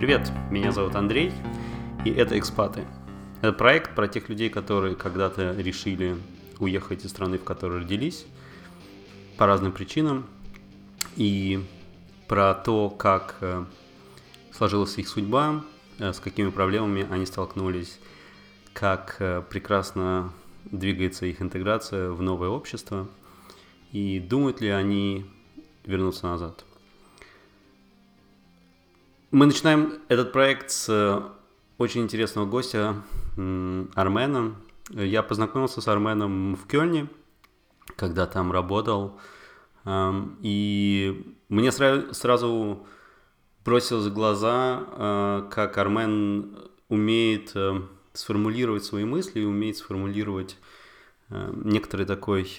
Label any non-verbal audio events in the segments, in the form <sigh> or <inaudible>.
Привет, меня зовут Андрей, и это «Экспаты». Это проект про тех людей, которые когда-то решили уехать из страны, в которой родились, по разным причинам, и про то, как э, сложилась их судьба, э, с какими проблемами они столкнулись, как э, прекрасно двигается их интеграция в новое общество, и думают ли они вернуться назад. Мы начинаем этот проект с очень интересного гостя Армена. Я познакомился с Арменом в Кёльне, когда там работал. И мне сразу бросилось в глаза, э, как Армен умеет э, сформулировать свои мысли, умеет сформулировать э, некоторый такой,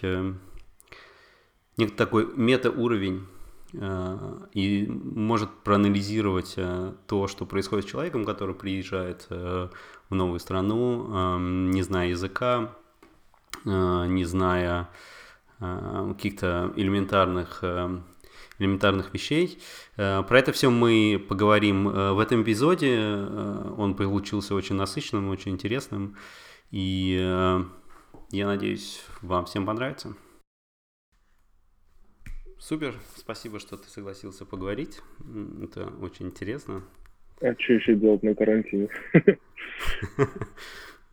некоторый такой метауровень и может проанализировать то, что происходит с человеком, который приезжает в новую страну, не зная языка, не зная каких-то элементарных элементарных вещей. Э, про это все мы поговорим э, в этом эпизоде. Э, он получился очень насыщенным, очень интересным. И я надеюсь, вам всем понравится. Супер, спасибо, что ты согласился поговорить. Это очень интересно. А что еще делать на карантине? <laughs>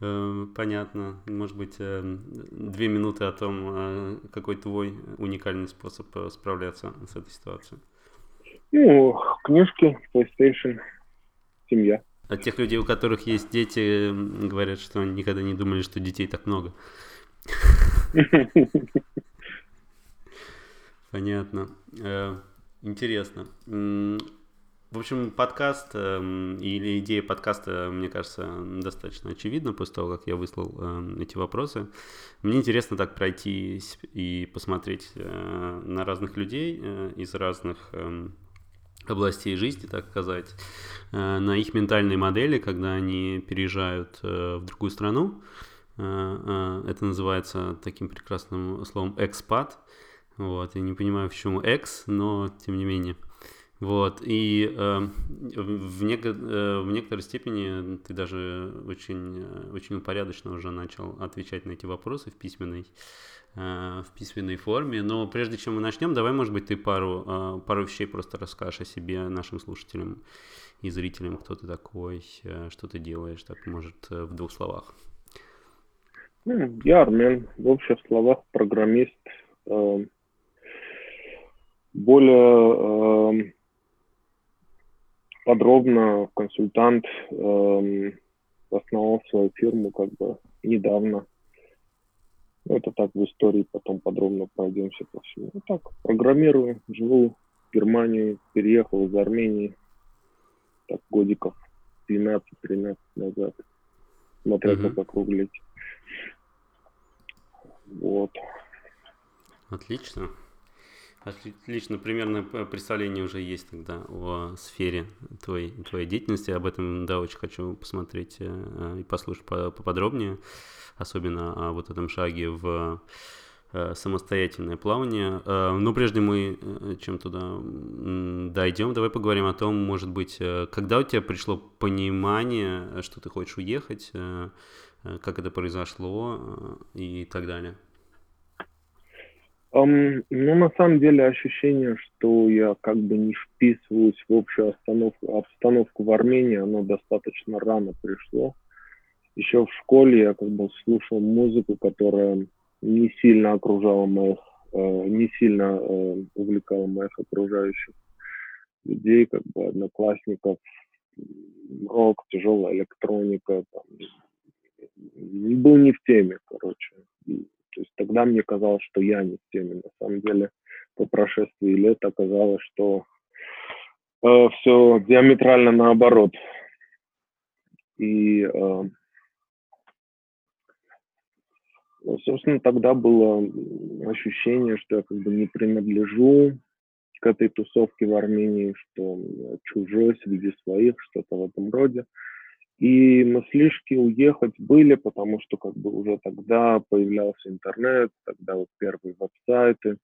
Эм, понятно. Может быть, эм, две минуты о том, э, какой твой уникальный способ э, справляться с этой ситуацией. Ну, книжки, PlayStation, семья. А тех людей, у которых есть дети, говорят, что они никогда не думали, что детей так много. <laughs> Понятно. Э, интересно. В общем, подкаст э, или идея подкаста, мне кажется, достаточно очевидна после того, как я выслал э, эти вопросы. Мне интересно так пройтись и посмотреть э, на разных людей э, из разных э, областей жизни, так сказать, на их ментальные модели, когда они переезжают в другую страну. Это называется таким прекрасным словом экспат. Вот, я не понимаю, почему экс, но тем не менее – вот, и э, в, неко, э, в некоторой степени ты даже очень, э, очень упорядочно уже начал отвечать на эти вопросы в письменной, э, в письменной форме. Но прежде чем мы начнем, давай, может быть, ты пару, э, пару вещей просто расскажешь о себе нашим слушателям и зрителям, кто ты такой, э, что ты делаешь, так, может, э, в двух словах. Ну, я армян, в общих словах программист, э, более э, подробно консультант эм, основал свою фирму как бы недавно. Ну, это так в истории, потом подробно пройдемся по всему. Ну, так, программирую, живу в Германии, переехал из Армении, так, годиков 12-13 назад, смотря mm-hmm. как округлить. Вот. Отлично. Отлично, примерно представление уже есть тогда о сфере твоей, твоей деятельности. Об этом, да, очень хочу посмотреть э, и послушать поподробнее, особенно о вот этом шаге в э, самостоятельное плавание. Э, но прежде мы чем туда дойдем, давай поговорим о том, может быть, когда у тебя пришло понимание, что ты хочешь уехать, как это произошло и так далее. Um, ну, на самом деле ощущение, что я как бы не вписываюсь в общую обстановку, обстановку в Армении, оно достаточно рано пришло. Еще в школе я как бы слушал музыку, которая не сильно окружала моих, э, не сильно э, увлекала моих окружающих людей, как бы одноклассников, рок, тяжелая электроника, там, был не в теме, короче. То есть тогда мне казалось, что я не в теме. На самом деле, по прошествии лет оказалось, что э, все диаметрально наоборот. И, э, собственно, тогда было ощущение, что я как бы не принадлежу к этой тусовке в Армении, что чужой среди своих, что-то в этом роде. И мыслишки уехать были, потому что как бы уже тогда появлялся интернет, тогда вот первые веб-сайты.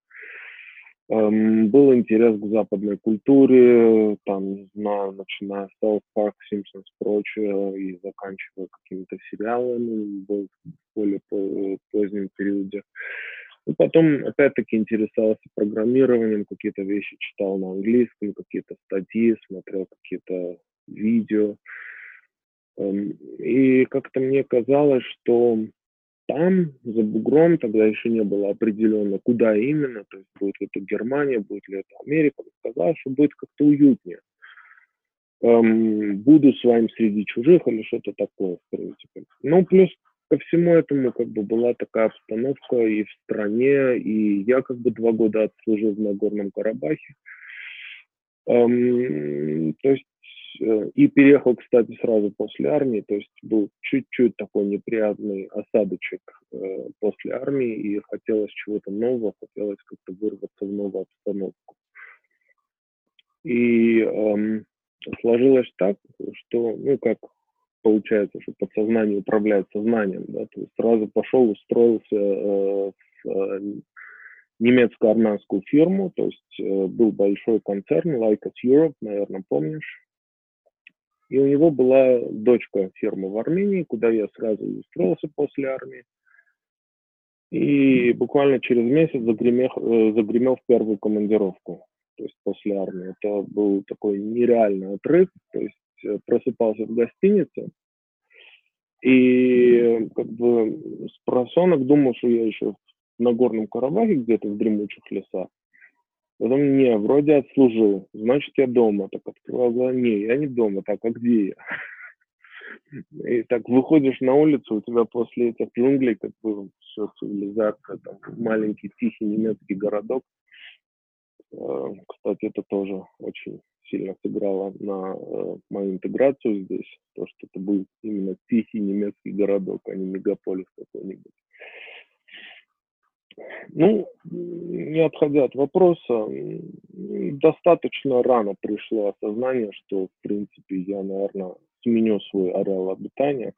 Эм, был интерес к западной культуре, там, не знаю, начиная с South Park, Simpsons, прочее, и заканчивая какими-то сериалами в более позднем периоде. И потом, опять-таки, интересовался программированием, какие-то вещи читал на английском, какие-то статьи, смотрел какие-то видео. Эм, и как-то мне казалось, что там, за бугром, тогда еще не было определенно, куда именно, то есть будет ли это Германия, будет ли это Америка, сказал, что будет как-то уютнее. Эм, буду вами среди чужих или что-то такое, в принципе. Ну, плюс ко всему этому как бы была такая обстановка и в стране, и я как бы два года отслужил в Нагорном Карабахе. Эм, то есть Э, и переехал, кстати, сразу после армии, то есть был чуть-чуть такой неприятный осадочек э, после армии, и хотелось чего-то нового, хотелось как-то вырваться в новую обстановку. И эм, сложилось так, что, ну, как получается, что подсознание управляет сознанием, да, то есть сразу пошел, устроился э, в э, немецко-армянскую фирму, то есть э, был большой концерн, Lycos Europe, наверное, помнишь, и у него была дочка фирмы в Армении, куда я сразу устроился после армии. И буквально через месяц загремел, э, загремел в первую командировку, то есть после армии. Это был такой нереальный отрыв, то есть э, просыпался в гостинице, и как бы с просонок думал, что я еще в Нагорном Карабахе, где-то в дремучих лесах. Потом, не, вроде отслужил, значит, я дома. Так открывал глаза, не, я не дома, так, а где я? <laughs> И так выходишь на улицу, у тебя после этих джунглей, как бы все цивилизация, там, маленький тихий немецкий городок. Э, кстати, это тоже очень сильно сыграло на э, мою интеграцию здесь, то, что это был именно тихий немецкий городок, а не мегаполис какой-нибудь. Ну, не отходя от вопроса, достаточно рано пришло осознание, что, в принципе, я, наверное, сменю свой ареал обитания.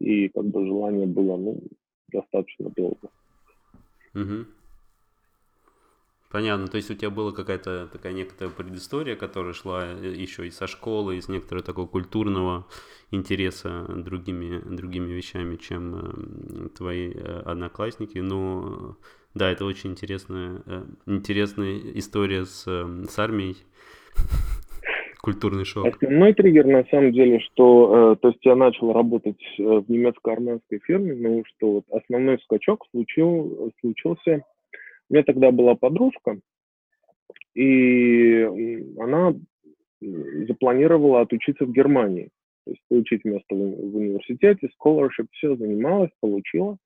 И как бы желание было, ну, достаточно долго. Угу. Понятно, то есть у тебя была какая-то такая некоторая предыстория, которая шла э, еще и со школы, из некоторого такого культурного интереса другими, другими вещами, чем э, твои э, одноклассники. Но да, это очень интересная, интересная история с, с армией. <laughs> Культурный шок. Основной триггер, на самом деле, что, то есть я начал работать в немецко-армянской фирме, но что вот основной скачок случил, случился меня тогда была подружка, и она запланировала отучиться в Германии. То есть получить место в, университете, scholarship, все занималась, получила.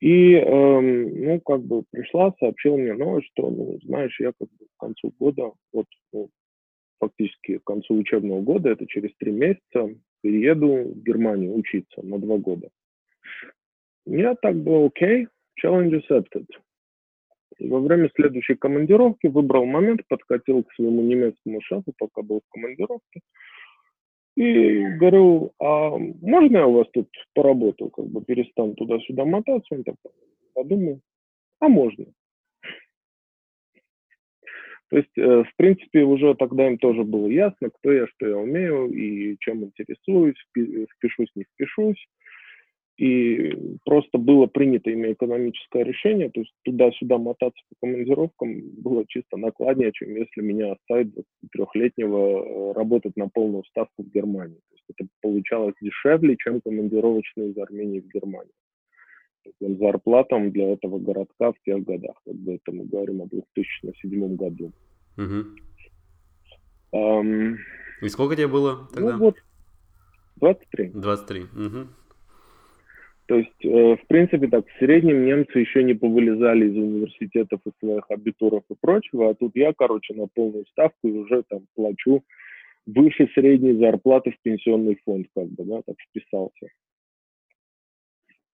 И, эм, ну, как бы пришла, сообщила мне новость, что, ну, знаешь, я как бы к концу года, вот, ну, фактически к концу учебного года, это через три месяца, перееду в Германию учиться на два года. Я так бы окей, challenge accepted. Во время следующей командировки выбрал момент, подкатил к своему немецкому шефу, пока был в командировке, и говорю, а можно я у вас тут поработаю, как бы перестану туда-сюда мотаться? Он так подумал, а можно. То есть, э, в принципе, уже тогда им тоже было ясно, кто я, что я умею и чем интересуюсь, впишусь, не впишусь. И просто было принято имя экономическое решение, то есть туда-сюда мотаться по командировкам было чисто накладнее, чем если меня оставить 23-летнего э, работать на полную ставку в Германии. То есть это получалось дешевле, чем командировочные из Армении в Германию. Зарплатам для этого городка в тех годах, как бы это мы говорим о 2007 году. Угу. Um, И сколько тебе было тогда? Ну вот, 23. 23, угу. То есть, э, в принципе, так, в среднем немцы еще не повылезали из университетов и своих абитуров и прочего, а тут я, короче, на полную ставку и уже там плачу выше средней зарплаты в пенсионный фонд, как бы, да, так вписался.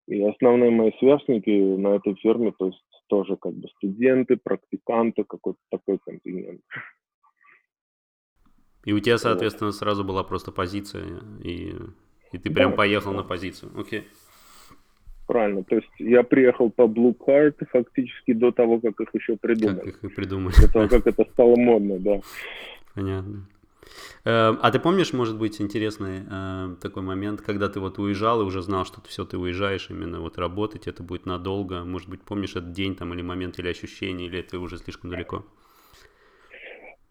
И основные мои сверстники на этой ферме, то есть тоже как бы студенты, практиканты, какой-то такой континент. И у тебя, соответственно, сразу была просто позиция, и, и ты прям да, поехал да. на позицию. Окей. Okay. Правильно. То есть я приехал по Blue Card фактически до того, как их еще придумали. Как их и придумали. До того, как это стало модно, да. Понятно. Э, а ты помнишь, может быть, интересный э, такой момент, когда ты вот уезжал и уже знал, что ты все, ты уезжаешь именно вот работать, это будет надолго? Может быть, помнишь этот день там или момент, или ощущение, или это уже слишком далеко?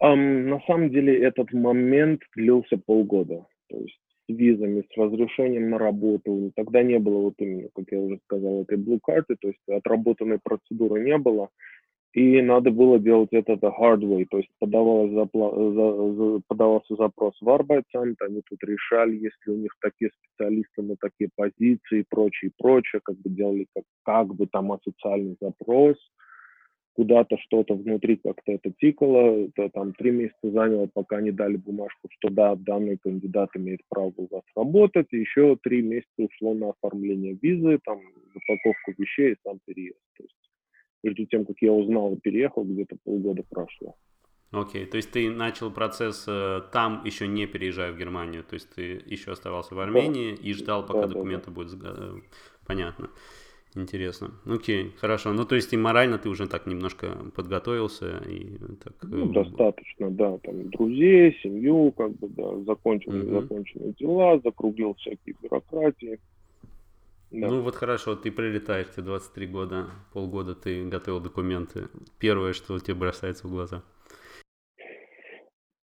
Um, на самом деле этот момент длился полгода. То есть визами, с разрешением на работу. Тогда не было вот именно, как я уже сказал, этой blue карты, то есть отработанной процедуры не было. И надо было делать это the hard way, то есть подавалось запла- за, подавался запрос в Arbeitsamt, они тут решали, если у них такие специалисты на такие позиции и прочее, прочее, как бы делали как, как бы там официальный запрос, куда-то что-то внутри как-то это тикало, это там три месяца заняло, пока они дали бумажку, что да, данный кандидат имеет право у вас работать, и еще три месяца ушло на оформление визы, там, упаковку вещей и сам переезд. То есть между тем, как я узнал и переехал, где-то полгода прошло. Окей, okay. то есть ты начал процесс э, там, еще не переезжая в Германию, то есть ты еще оставался в Армении да. и ждал, пока да, документы да, да. будут... Э, понятно. Интересно. Окей, хорошо. Ну, то есть и морально ты уже так немножко подготовился и так... Ну, достаточно, да. Там друзей, семью, как бы, да, закончил угу. незаконченные дела, закруглил всякие бюрократии. Да. Ну вот хорошо, ты прилетаешь, тебе 23 года, полгода ты готовил документы. Первое, что тебе бросается в глаза?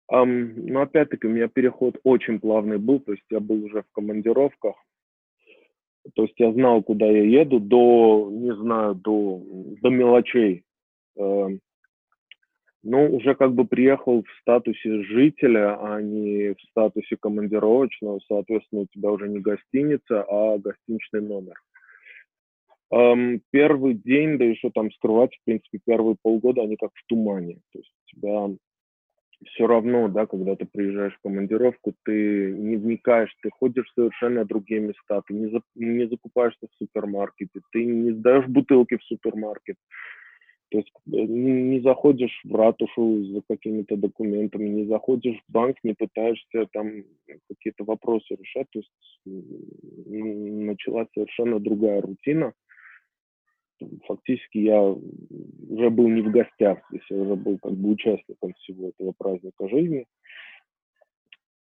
Um, ну, опять-таки, у меня переход очень плавный был, то есть я был уже в командировках, то есть я знал, куда я еду до, не знаю, до, до мелочей. Эм, ну, уже как бы приехал в статусе жителя, а не в статусе командировочного. Соответственно, у тебя уже не гостиница, а гостиничный номер. Эм, первый день, да еще там скрывать, в принципе, первые полгода, они как в тумане. То есть у тебя все равно, да, когда ты приезжаешь в командировку, ты не вникаешь, ты ходишь в совершенно другие места, ты не, за, не закупаешься в супермаркете, ты не сдаешь бутылки в супермаркет, то есть э, не заходишь в ратушу за какими-то документами, не заходишь в банк, не пытаешься там какие-то вопросы решать, то есть началась совершенно другая рутина, фактически я уже был не в гостях, здесь я уже был как бы участником всего этого праздника жизни.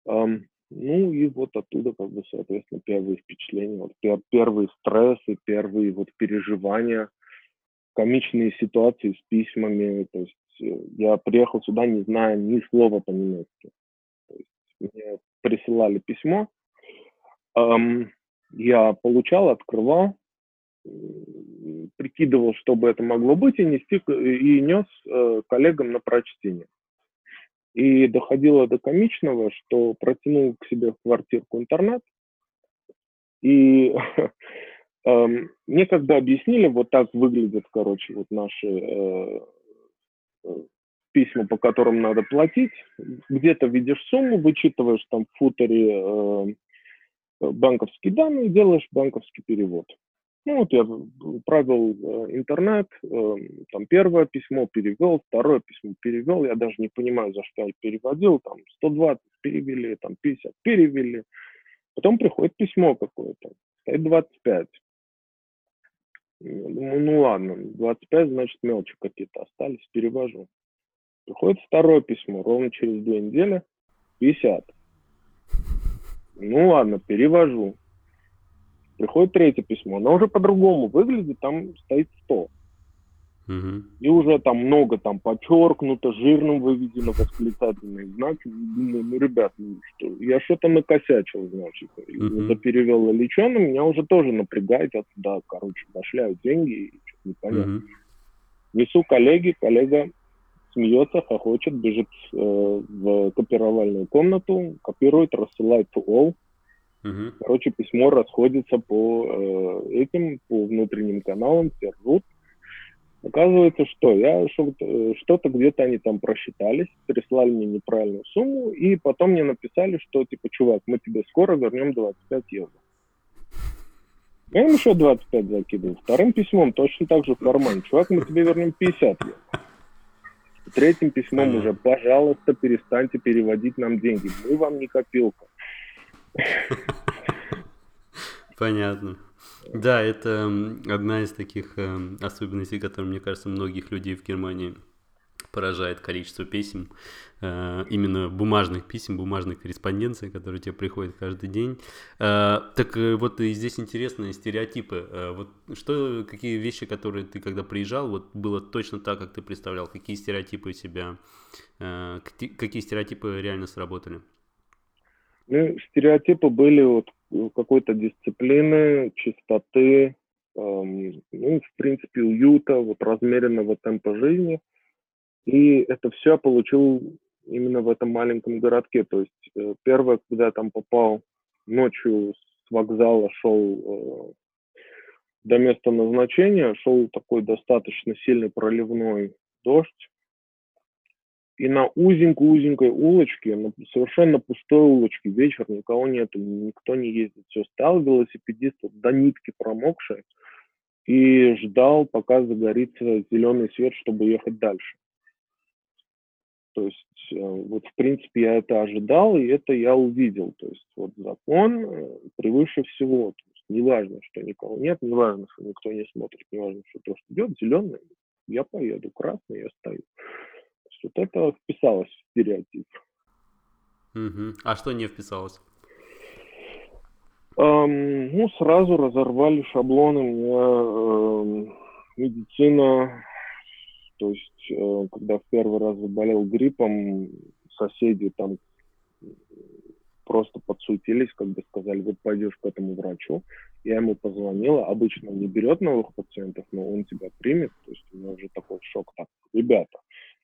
Um, ну и вот оттуда, как бы, соответственно, первые впечатления, вот, пер, первые стрессы, первые вот переживания, комичные ситуации с письмами. То есть э, я приехал сюда, не зная ни слова по-немецки. То есть мне присылали письмо, um, я получал, открывал, прикидывал, что бы это могло быть, и, нести, и нес э, коллегам на прочтение. И доходило до комичного, что протянул к себе в квартирку интернет, и <laughs> э, мне когда объяснили, вот так выглядят, короче, вот наши э, э, письма, по которым надо платить, где-то видишь сумму, вычитываешь там в футере э, банковские данные, делаешь банковский перевод. Ну вот я провел э, интернет, э, там первое письмо перевел, второе письмо перевел, я даже не понимаю, за что я переводил, там 120 перевели, там 50 перевели. Потом приходит письмо какое-то, стоит 25. Я думаю, ну ладно, 25, значит, мелочи какие-то остались, перевожу. Приходит второе письмо, ровно через две недели, 50. Ну ладно, перевожу. Приходит третье письмо, оно уже по-другому выглядит, там стоит 100. Угу. И уже там много там подчеркнуто, жирным выведено восклицательный знак. Думаю, ну, ребят, ну что, я что-то накосячил, значит. Угу. За перевел лечено, меня уже тоже напрягает. Я туда, короче, башляю деньги, и что-то непонятно. Угу. Несу коллеги, коллега смеется, хохочет, бежит э, в копировальную комнату, копирует, рассылает to all. Угу. Короче, письмо расходится по э, этим, по внутренним каналам, все рвут. Оказывается, что я что-то где-то они там просчитались, прислали мне неправильную сумму, и потом мне написали, что типа, чувак, мы тебе скоро вернем 25 евро. Я им еще 25 закидывал. Вторым письмом точно так же в карман. Чувак, мы тебе вернем 50 евро. Третьим письмом уже, пожалуйста, перестаньте переводить нам деньги. Мы вам не копилка. Понятно. Да, это одна из таких э, особенностей, которые, мне кажется, многих людей в Германии поражает количество писем, э, именно бумажных писем, бумажной корреспонденции, которые тебе приходят каждый день. Э, так вот и здесь интересные стереотипы. Вот что, какие вещи, которые ты когда приезжал, вот было точно так, как ты представлял, какие стереотипы у тебя, какие стереотипы реально сработали? Ну, стереотипы были вот какой-то дисциплины, чистоты, эм, ну, в принципе, уюта, вот размеренного темпа жизни. И это все я получил именно в этом маленьком городке. То есть э, первое, когда я там попал ночью с вокзала, шел э, до места назначения, шел такой достаточно сильный проливной дождь, и на узенькой-узенькой улочке, на совершенно пустой улочке, вечер, никого нету, никто не ездит. Все, стоял велосипедист до нитки промокший и ждал, пока загорится зеленый свет, чтобы ехать дальше. То есть, э, вот, в принципе, я это ожидал, и это я увидел. То есть, вот закон э, превыше всего. То есть, неважно, что никого нет, неважно, что никто не смотрит, неважно, что то, что идет, зеленый, я поеду, красный, я стою. Вот это вписалось в стереотип. Угу. А что не вписалось? Эм, ну, сразу разорвали шаблоны. Мне э, медицина, то есть, э, когда в первый раз заболел гриппом, соседи там просто подсуетились, как бы сказали, вот пойдешь к этому врачу. Я ему позвонила, обычно он не берет новых пациентов, но он тебя примет, то есть у меня уже такой шок, так, ребята,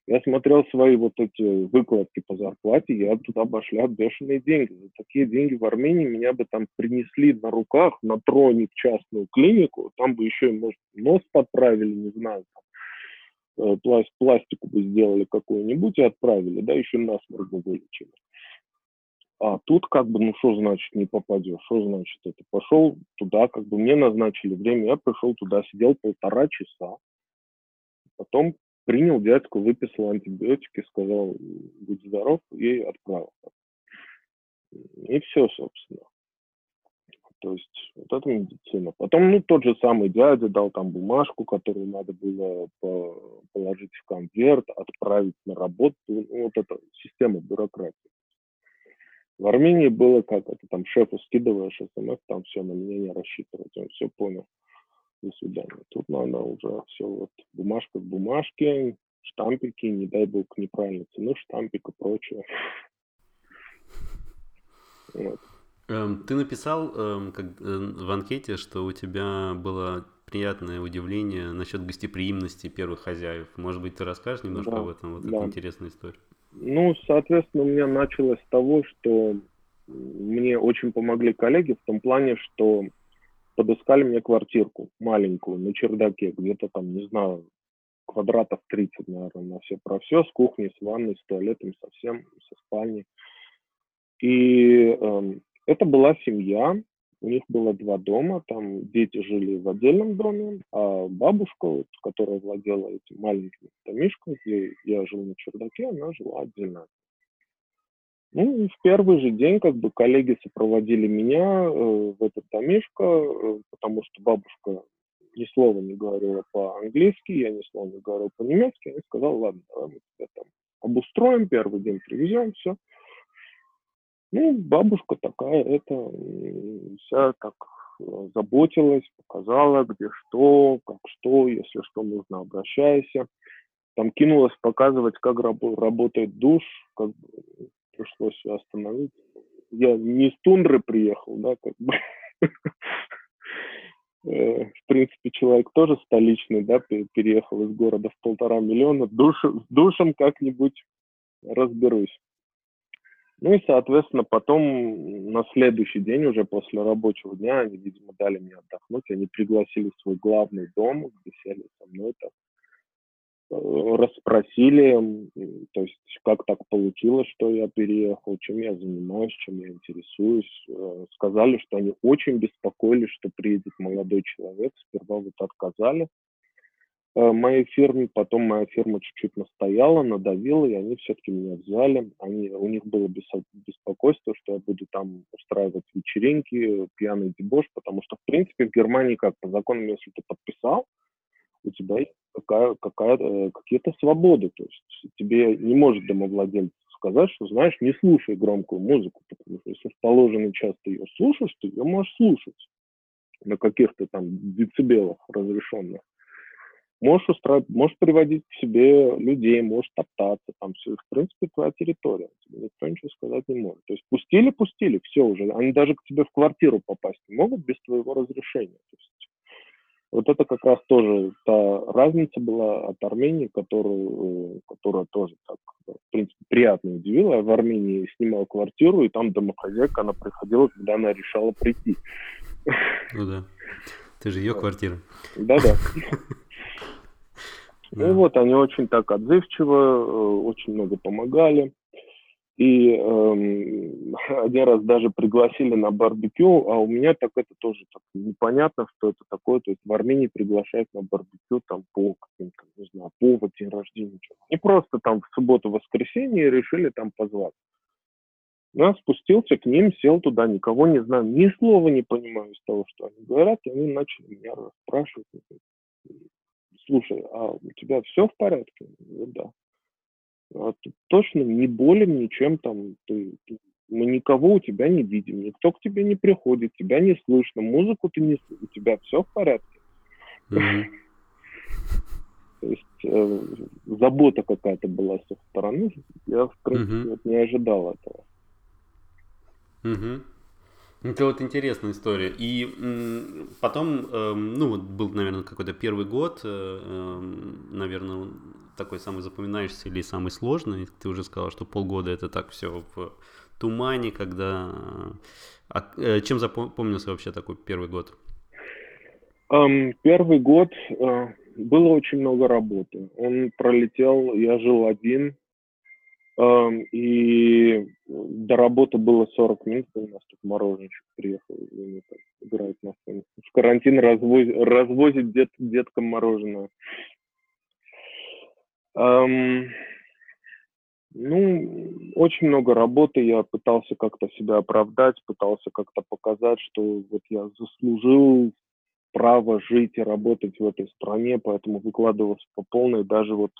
я смотрел свои вот эти выкладки по зарплате, я туда башлял бешеные деньги. За такие деньги в Армении меня бы там принесли на руках, на троне в частную клинику, там бы еще, может, нос подправили, не знаю, там, э, пласт, пластику бы сделали какую-нибудь и отправили, да, еще насморк бы вылечили. А тут как бы, ну что значит не попадешь, что значит это? Пошел туда, как бы мне назначили время, я пришел туда, сидел полтора часа, потом принял дядьку, выписал антибиотики, сказал, будь здоров, и отправил. И все, собственно. То есть вот это медицина. Потом, ну, тот же самый дядя дал там бумажку, которую надо было по положить в конверт, отправить на работу. Ну, вот эта система бюрократии. В Армении было как это, там шефу скидываешь смс, там все, на меня не рассчитывать, он все понял до свидания. Тут надо уже все вот бумажка к бумажке, штампики, не дай бог неправильно цену штампик и прочее. Вот. Эм, ты написал эм, как, э, в анкете, что у тебя было приятное удивление насчет гостеприимности первых хозяев. Может быть, ты расскажешь немножко да, об этом? Вот да. интересная история. Ну, соответственно, у меня началось с того, что мне очень помогли коллеги в том плане, что подыскали мне квартирку маленькую на чердаке, где-то там, не знаю, квадратов 30, наверное, на все про все, с кухней, с ванной, с туалетом, совсем, со спальней. И э, это была семья, у них было два дома, там дети жили в отдельном доме, а бабушка, вот, которая владела этим маленьким домишком, где я жил на чердаке, она жила отдельно. Ну, и в первый же день как бы коллеги сопроводили меня э, в этот домишко, э, потому что бабушка ни слова не говорила по-английски, я ни слова не говорил по-немецки. Я сказал, ладно, давай мы тебя там обустроим, первый день привезем, все. Ну, бабушка такая, это вся так э, заботилась, показала, где что, как что, если что нужно, обращайся. Там кинулась показывать, как раб- работает душ, как пришлось остановить. Я не с тундры приехал, да, как бы. <laughs> Э, в принципе, человек тоже столичный, да, переехал из города в полтора миллиона. С душем как-нибудь разберусь. Ну и, соответственно, потом на следующий день, уже после рабочего дня, они, видимо, дали мне отдохнуть. Они пригласили в свой главный дом, где сели со мной там расспросили, то есть как так получилось, что я переехал, чем я занимаюсь, чем я интересуюсь. Э, сказали, что они очень беспокоились, что приедет молодой человек. Сперва вот отказали. э, моей фирме, потом моя фирма чуть-чуть настояла, надавила, и они все-таки меня взяли. Они, у них было беспокойство, что я буду там устраивать вечеринки, пьяный дебош, потому что, в принципе, в Германии как по законам, если ты подписал, у тебя есть какая, какая, э, какие-то свободы. То есть тебе не может домовладелец сказать, что, знаешь, не слушай громкую музыку, потому что если в положенный час ты ее слушаешь, ты ее можешь слушать на каких-то там децибелах разрешенных. Можешь, устраивать, можешь приводить к себе людей, можешь топтаться, там все, в принципе, твоя территория, тебе никто ничего сказать не может. То есть пустили, пустили, все уже, они даже к тебе в квартиру попасть не могут без твоего разрешения. То есть вот это как раз тоже та разница была от Армении, которую, которая тоже так, в принципе, приятно удивила. Я в Армении снимал квартиру, и там домохозяйка, она приходила, когда она решала прийти. Ну да. Ты же ее квартира. Да-да. <laughs> Ну вот, они очень так отзывчиво, э, очень много помогали. И эм, <laughs> один раз даже пригласили на барбекю, а у меня так это тоже так непонятно, что это такое. То есть в Армении приглашают на барбекю там по каким-то, не знаю, повод, день рождения. Не просто там в субботу-воскресенье решили там позвать. Я спустился к ним, сел туда, никого не знаю, ни слова не понимаю из того, что они говорят, и они начали меня расспрашивать. Слушай, а у тебя все в порядке? да точно не болен ничем там, ты, ты, мы никого у тебя не видим, никто к тебе не приходит, тебя не слышно, музыку ты не у тебя все в порядке. Mm-hmm. <laughs> То есть э, забота какая-то была с их стороны, я в принципе mm-hmm. вот не ожидал этого. Mm-hmm. Это вот интересная история. И потом, э, ну вот был, наверное, какой-то первый год, э, эм, наверное, такой самый запоминающийся или самый сложный. Ты уже сказал, что полгода это так все в тумане, когда... А, э, чем запомнился вообще такой первый год? Um, первый год uh, было очень много работы. Он пролетел, я жил один, и до работы было 40 минут, у нас тут мороженщик приехал, и играет на сцене. В карантин развозит, развозит дет, деткам мороженое. Эм, ну, очень много работы, я пытался как-то себя оправдать, пытался как-то показать, что вот я заслужил право жить и работать в этой стране, поэтому выкладывался по полной, даже вот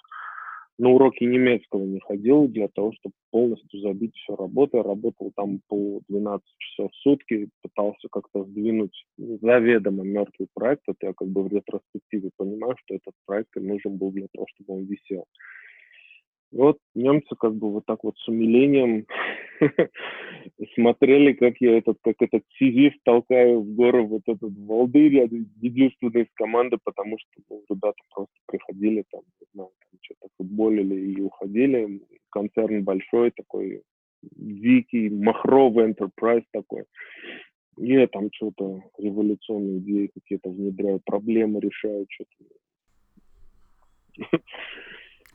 на уроки немецкого не ходил для того, чтобы полностью забить все работой. Работал там по 12 часов в сутки, пытался как-то сдвинуть заведомо мертвый проект. Это я как бы в ретроспективе понимаю, что этот проект нужен был для того, чтобы он висел. Вот немцы как бы вот так вот с умилением <laughs> смотрели, как я этот, как этот CV толкаю в гору вот этот волдырь, я единственный из команды, потому что ну, ребята просто приходили там, не знаю, там что-то футболили и уходили. Концерн большой такой, дикий, махровый enterprise такой. И я там что-то революционные идеи какие-то внедряю, проблемы решаю, что-то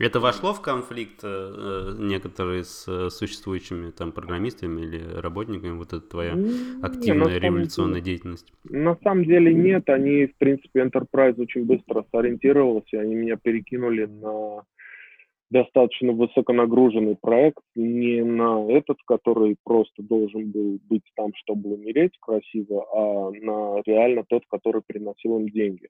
это вошло в конфликт э, э, некоторые с э, существующими там программистами или работниками, вот эта твоя активная не, революционная деле, деятельность? На самом деле нет, они, в принципе, Enterprise очень быстро сориентировался, они меня перекинули на достаточно высоконагруженный проект, не на этот, который просто должен был быть там, чтобы умереть красиво, а на реально тот, который приносил им деньги.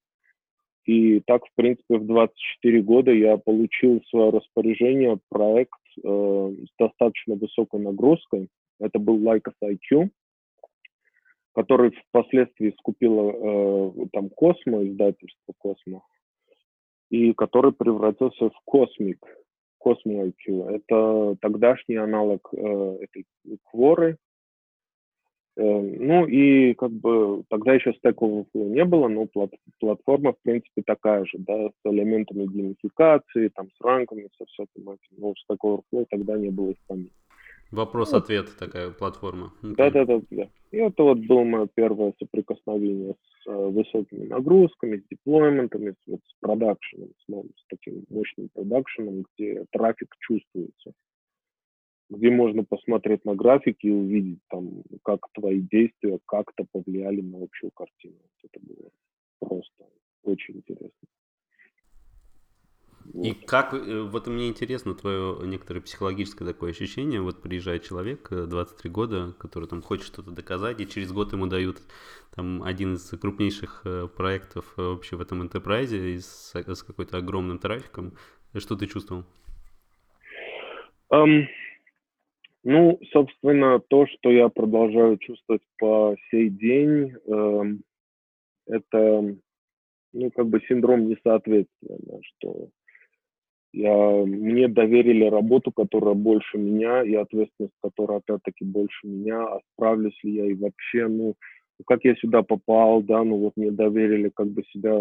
И так, в принципе, в 24 года я получил в свое распоряжение проект э, с достаточно высокой нагрузкой. Это был Lycos IQ, который впоследствии скупило э, там Космо, издательство Космо, и который превратился в Космик, Cosmo IQ. Это тогдашний аналог э, этой Кворы, ну и как бы тогда еще Stack Overflow не было, но плат, платформа в принципе такая же, да, с элементами геймификации, там с ранками, со всяким этим. Но Stack Overflow тогда не было исполнения. Вопрос-ответ вот. такая платформа. Да-да-да. да. И это вот было мое первое соприкосновение с э, высокими нагрузками, с деплойментами, с, вот, с продакшеном, с, ну, с таким мощным продакшеном, где трафик чувствуется где можно посмотреть на графики и увидеть там, как твои действия как-то повлияли на общую картину. Это было просто очень интересно. И вот. как, э, вот мне интересно твое некоторое психологическое такое ощущение, вот приезжает человек, 23 э, года, который там хочет что-то доказать, и через год ему дают там один из крупнейших э, проектов вообще в этом enterprise с, с какой-то огромным трафиком. Что ты чувствовал? Um, ну, собственно, то, что я продолжаю чувствовать по сей день, um, это, ну, как бы синдром несоответствия, да, что я, мне доверили работу, которая больше меня, и ответственность, которая опять-таки больше меня, а справлюсь ли я и вообще, ну, как я сюда попал, да, ну вот мне доверили как бы себя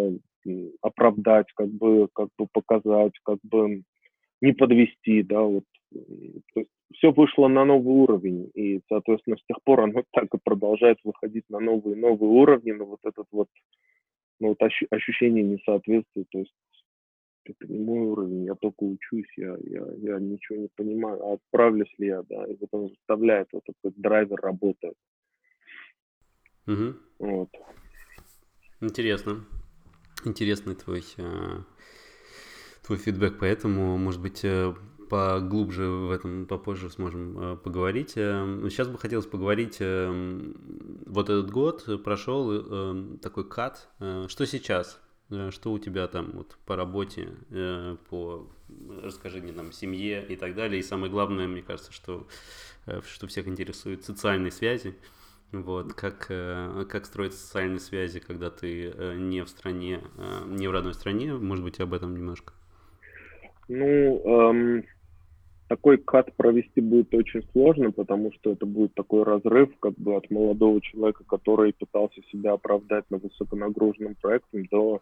оправдать, как бы, как бы показать, как бы не подвести, да, вот. То есть все вышло на новый уровень, и, соответственно, с тех пор оно <laughs> так и продолжает выходить на новые новые уровни, но вот этот вот, ну, вот ощущение несоответствия, то есть это не мой уровень, я только учусь, я, я, я ничего не понимаю, а отправлюсь ли я, да, и вот он заставляет, вот этот драйвер работает. Угу. Вот. Интересно. Интересный твой, э, твой фидбэк, поэтому, может быть, э, поглубже в этом попозже сможем э, поговорить. Сейчас бы хотелось поговорить, вот этот год прошел такой кат. Что сейчас? Что у тебя там вот по работе, по расскажи мне там семье и так далее. И самое главное, мне кажется, что что всех интересует социальные связи. Вот, как, э, как строить социальные связи, когда ты э, не в стране, э, не в родной стране, может быть, об этом немножко? Ну, эм, такой кат провести будет очень сложно, потому что это будет такой разрыв как бы от молодого человека, который пытался себя оправдать на высоконагруженном проекте, до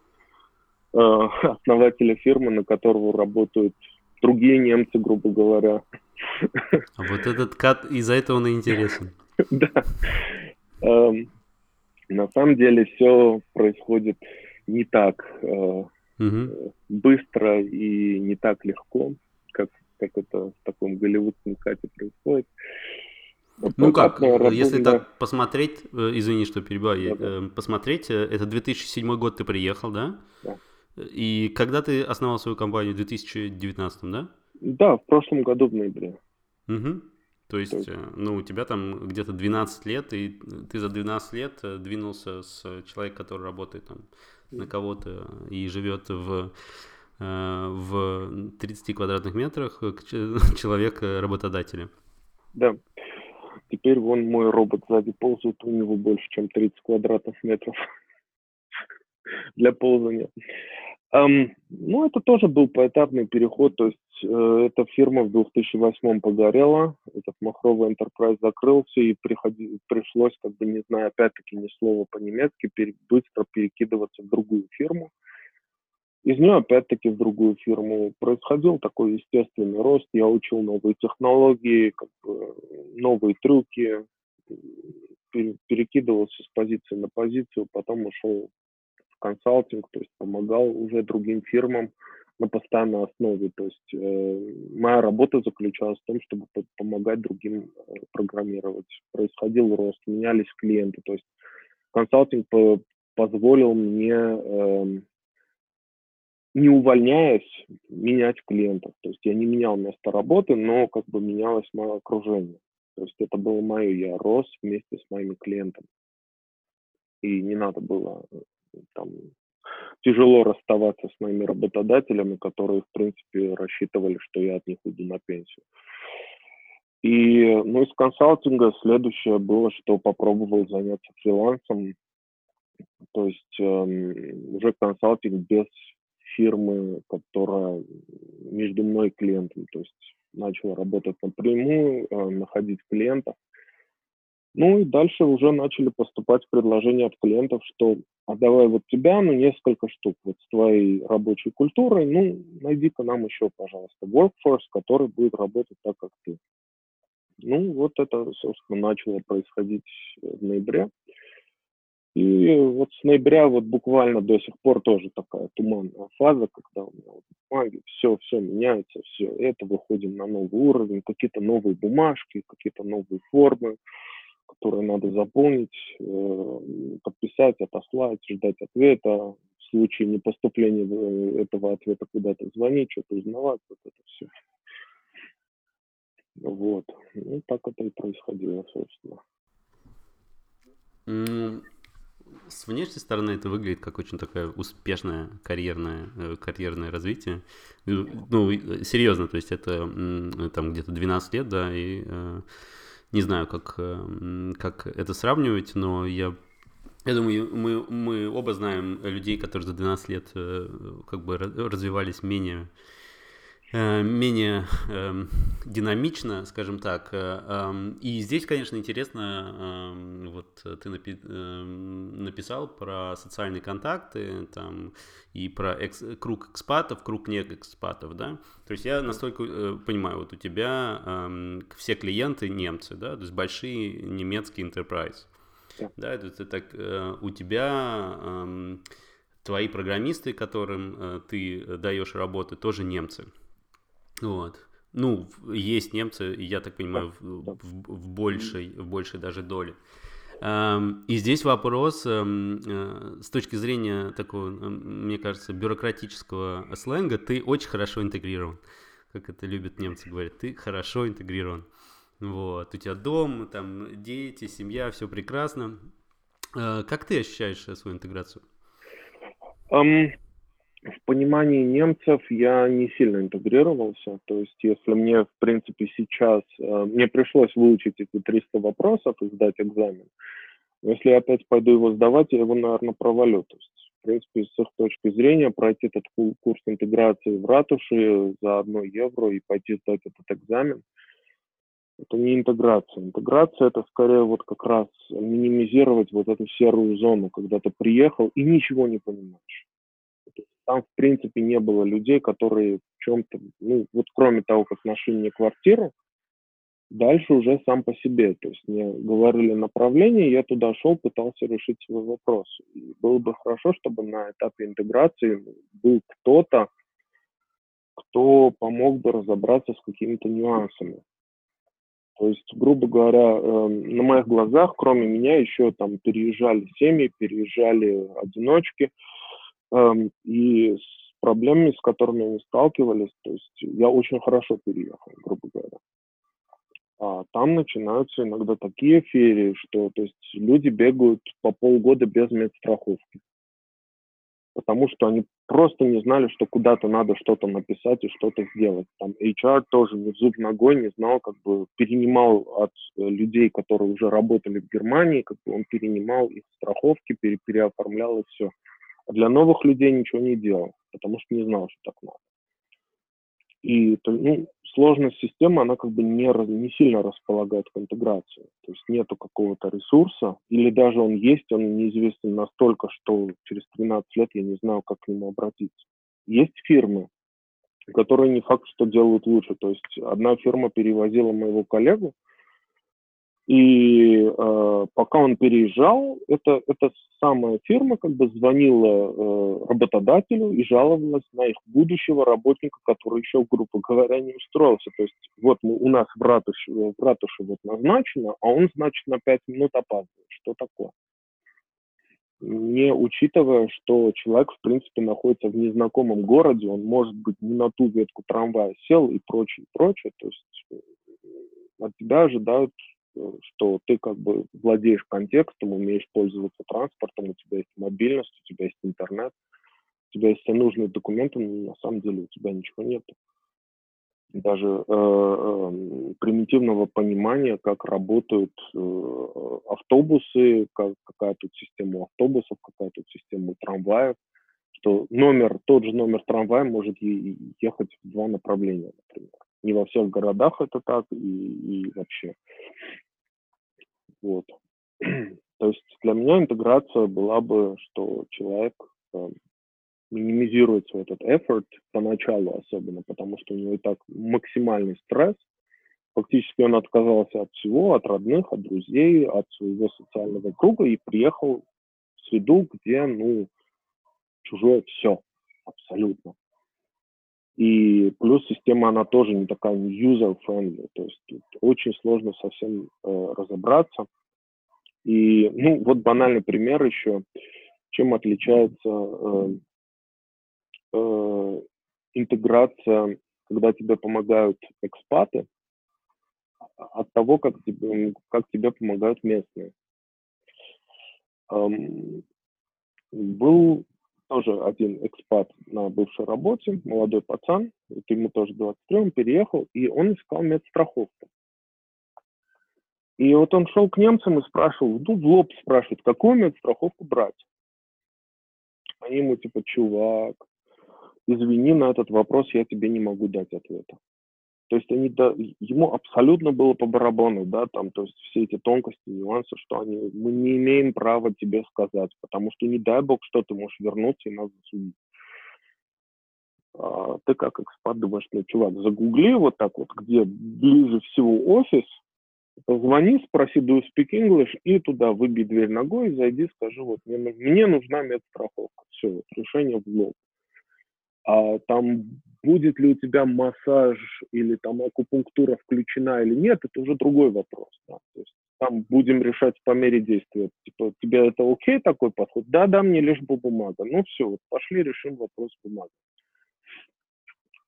э, <laughs> основателя фирмы, на которого работают другие немцы, грубо говоря. А вот этот кат, из-за этого он и интересен. <laughs> Да. Эм, на самом деле все происходит не так э, быстро и не так легко, как, как это в таком голливудском кате происходит. Ну как, если так посмотреть, э, извини, что перебиваю, да, э, посмотреть, это 2007 год ты приехал, да? Да. И когда ты основал свою компанию? В 2019, да? Да, в прошлом году в ноябре. Угу. То есть, есть, э, ну, у тебя там где-то 12 лет, и ты за 12 лет э, двинулся с человеком, который работает там на кого-то и живет в, э, в 30 квадратных метрах, <laughs> человека-работодателя. Да. Теперь вон мой робот сзади ползает, у него больше, чем 30 квадратных метров <laughs> для ползания. Um, ну, это тоже был поэтапный переход, то есть э, эта фирма в 2008 погорела, этот махровый enterprise закрылся, и приходи, пришлось, как бы не знаю, опять-таки ни слова по-немецки, пере, быстро перекидываться в другую фирму. Из нее опять-таки в другую фирму происходил такой естественный рост, я учил новые технологии, как бы, новые трюки, перекидывался с позиции на позицию, потом ушел консалтинг, то есть помогал уже другим фирмам на постоянной основе. То есть э, моя работа заключалась в том, чтобы помогать другим э, программировать. Происходил рост, менялись клиенты. То есть консалтинг по позволил мне, э, не увольняясь, менять клиентов. То есть я не менял место работы, но как бы менялось мое окружение. То есть это было мое, я рос вместе с моими клиентами. И не надо было там, тяжело расставаться с моими работодателями, которые, в принципе, рассчитывали, что я от них уйду на пенсию. И, ну, из консалтинга следующее было, что попробовал заняться фрилансом, то есть э, уже консалтинг без фирмы, которая между мной и клиентом, то есть начал работать напрямую, э, находить клиентов. Ну и дальше уже начали поступать предложения от клиентов, что а давай вот тебя, ну несколько штук вот с твоей рабочей культурой, ну найди-ка нам еще, пожалуйста, workforce, который будет работать так, как ты. Ну вот это, собственно, начало происходить в ноябре. И вот с ноября вот буквально до сих пор тоже такая туманная фаза, когда у меня вот бумаги, все, все меняется, все, это выходим на новый уровень, какие-то новые бумажки, какие-то новые формы, которые надо заполнить, э, подписать, отослать, ждать ответа, случае непоступления э, этого ответа куда-то звонить, что-то узнавать, вот это все. Вот. Ну, так это и происходило, собственно. С внешней стороны это выглядит как очень такое успешное карьерное, э, карьерное развитие. Ну, ну серьезно, то есть это там где-то 12 лет, да, и э, не знаю, как, э, как это сравнивать, но я я думаю, мы, мы оба знаем людей, которые за 12 лет как бы развивались менее Э, менее э, динамично, скажем так. Э, э, и здесь, конечно, интересно, э, вот ты напи- э, написал про социальные контакты, там, и про экс- круг экспатов, круг не экспатов, да. То есть я настолько э, понимаю, вот у тебя э, все клиенты немцы, да, то есть большие немецкие enterprise. Да, это, это так, э, у тебя э, твои программисты, которым э, ты даешь работу, тоже немцы. Вот. Ну, есть немцы, я так понимаю, в, в, в большей, в большей даже доле. И здесь вопрос эм, э, с точки зрения такого, мне кажется, бюрократического сленга, ты очень хорошо интегрирован. Как это любят немцы говорить, ты хорошо интегрирован. Вот, у тебя дом, там дети, семья, все прекрасно. Э, как ты ощущаешь свою интеграцию? Um, в понимании немцев я не сильно интегрировался. То есть, если мне, в принципе, сейчас... Э, мне пришлось выучить эти 300 вопросов и сдать экзамен. Если я опять пойду его сдавать, я его, наверное, провалю. То есть, в принципе, с их точки зрения, пройти этот курс интеграции в ратуши за 1 евро и пойти сдать этот экзамен, это не интеграция. Интеграция это скорее вот как раз минимизировать вот эту серую зону, когда ты приехал и ничего не понимаешь там, в принципе, не было людей, которые в чем-то, ну, вот кроме того, как нашли мне квартиру, дальше уже сам по себе. То есть мне говорили направление, я туда шел, пытался решить свой вопрос. И было бы хорошо, чтобы на этапе интеграции был кто-то, кто помог бы разобраться с какими-то нюансами. То есть, грубо говоря, э, на моих глазах, кроме меня, еще там переезжали семьи, переезжали одиночки, и с проблемами, с которыми они сталкивались, то есть я очень хорошо переехал, грубо говоря. А там начинаются иногда такие ферии, что то есть люди бегают по полгода без медстраховки. Потому что они просто не знали, что куда-то надо что-то написать и что-то сделать. Там HR тоже не в зуб ногой не знал, как бы перенимал от э, людей, которые уже работали в Германии, как бы он перенимал их страховки, пере, переоформлял и все. А для новых людей ничего не делал, потому что не знал, что так надо. И ну, сложность системы, она как бы не, не сильно располагает к интеграции. То есть нету какого-то ресурса, или даже он есть, он неизвестен настолько, что через 13 лет я не знаю, как к нему обратиться. Есть фирмы, которые не факт, что делают лучше. То есть одна фирма перевозила моего коллегу, и э, пока он переезжал, это, эта самая фирма как бы звонила э, работодателю и жаловалась на их будущего работника, который еще, грубо говоря, не устроился. То есть вот мы, у нас в ратуше, в ратуше вот назначено, а он, значит, на 5 минут опаздывает. Что такое? Не учитывая, что человек, в принципе, находится в незнакомом городе, он, может быть, не на ту ветку трамвая сел и прочее, прочее. То есть э, от тебя ожидают что ты как бы владеешь контекстом, умеешь пользоваться транспортом, у тебя есть мобильность, у тебя есть интернет, у тебя есть все нужные документы, но на самом деле у тебя ничего нет. Даже э, э, примитивного понимания, как работают э, автобусы, как, какая тут система автобусов, какая тут система трамваев, что номер, тот же номер трамвая может ехать в два направления, например. Не во всех городах это так и, и вообще. Вот. <clears throat> То есть для меня интеграция была бы, что человек э, минимизирует свой этот effort поначалу особенно, потому что у него и так максимальный стресс. Фактически он отказался от всего, от родных, от друзей, от своего социального круга и приехал в среду, где, ну, чужое все, абсолютно. И плюс система, она тоже не такая user-friendly, то есть очень сложно совсем э, разобраться. И, ну, вот банальный пример еще. чем отличается э, э, интеграция, когда тебе помогают экспаты, от того, как тебе, как тебе помогают местные. Эм, был тоже один экспат на бывшей работе, молодой пацан, вот ему тоже 23, он переехал, и он искал медстраховку. И вот он шел к немцам и спрашивал, ну, в лоб спрашивает, какую медстраховку брать? Они ему типа, чувак, извини, на этот вопрос я тебе не могу дать ответа. То есть они, да, ему абсолютно было по барабану, да, там, то есть все эти тонкости, нюансы, что они, мы не имеем права тебе сказать, потому что не дай бог, что ты можешь вернуться и нас засудить. А, ты как экспат думаешь, ну, чувак, загугли вот так вот, где ближе всего офис, позвони, спроси, do you speak English, и туда выбей дверь ногой, зайди, скажи, вот, мне, мне нужна медстраховка. Все, вот, решение в лоб а там будет ли у тебя массаж или там акупунктура включена или нет, это уже другой вопрос. Да? То есть там будем решать по мере действия. Типа, тебе это окей такой подход? Да, да, мне лишь бы бумага. Ну все, вот пошли решим вопрос бумаги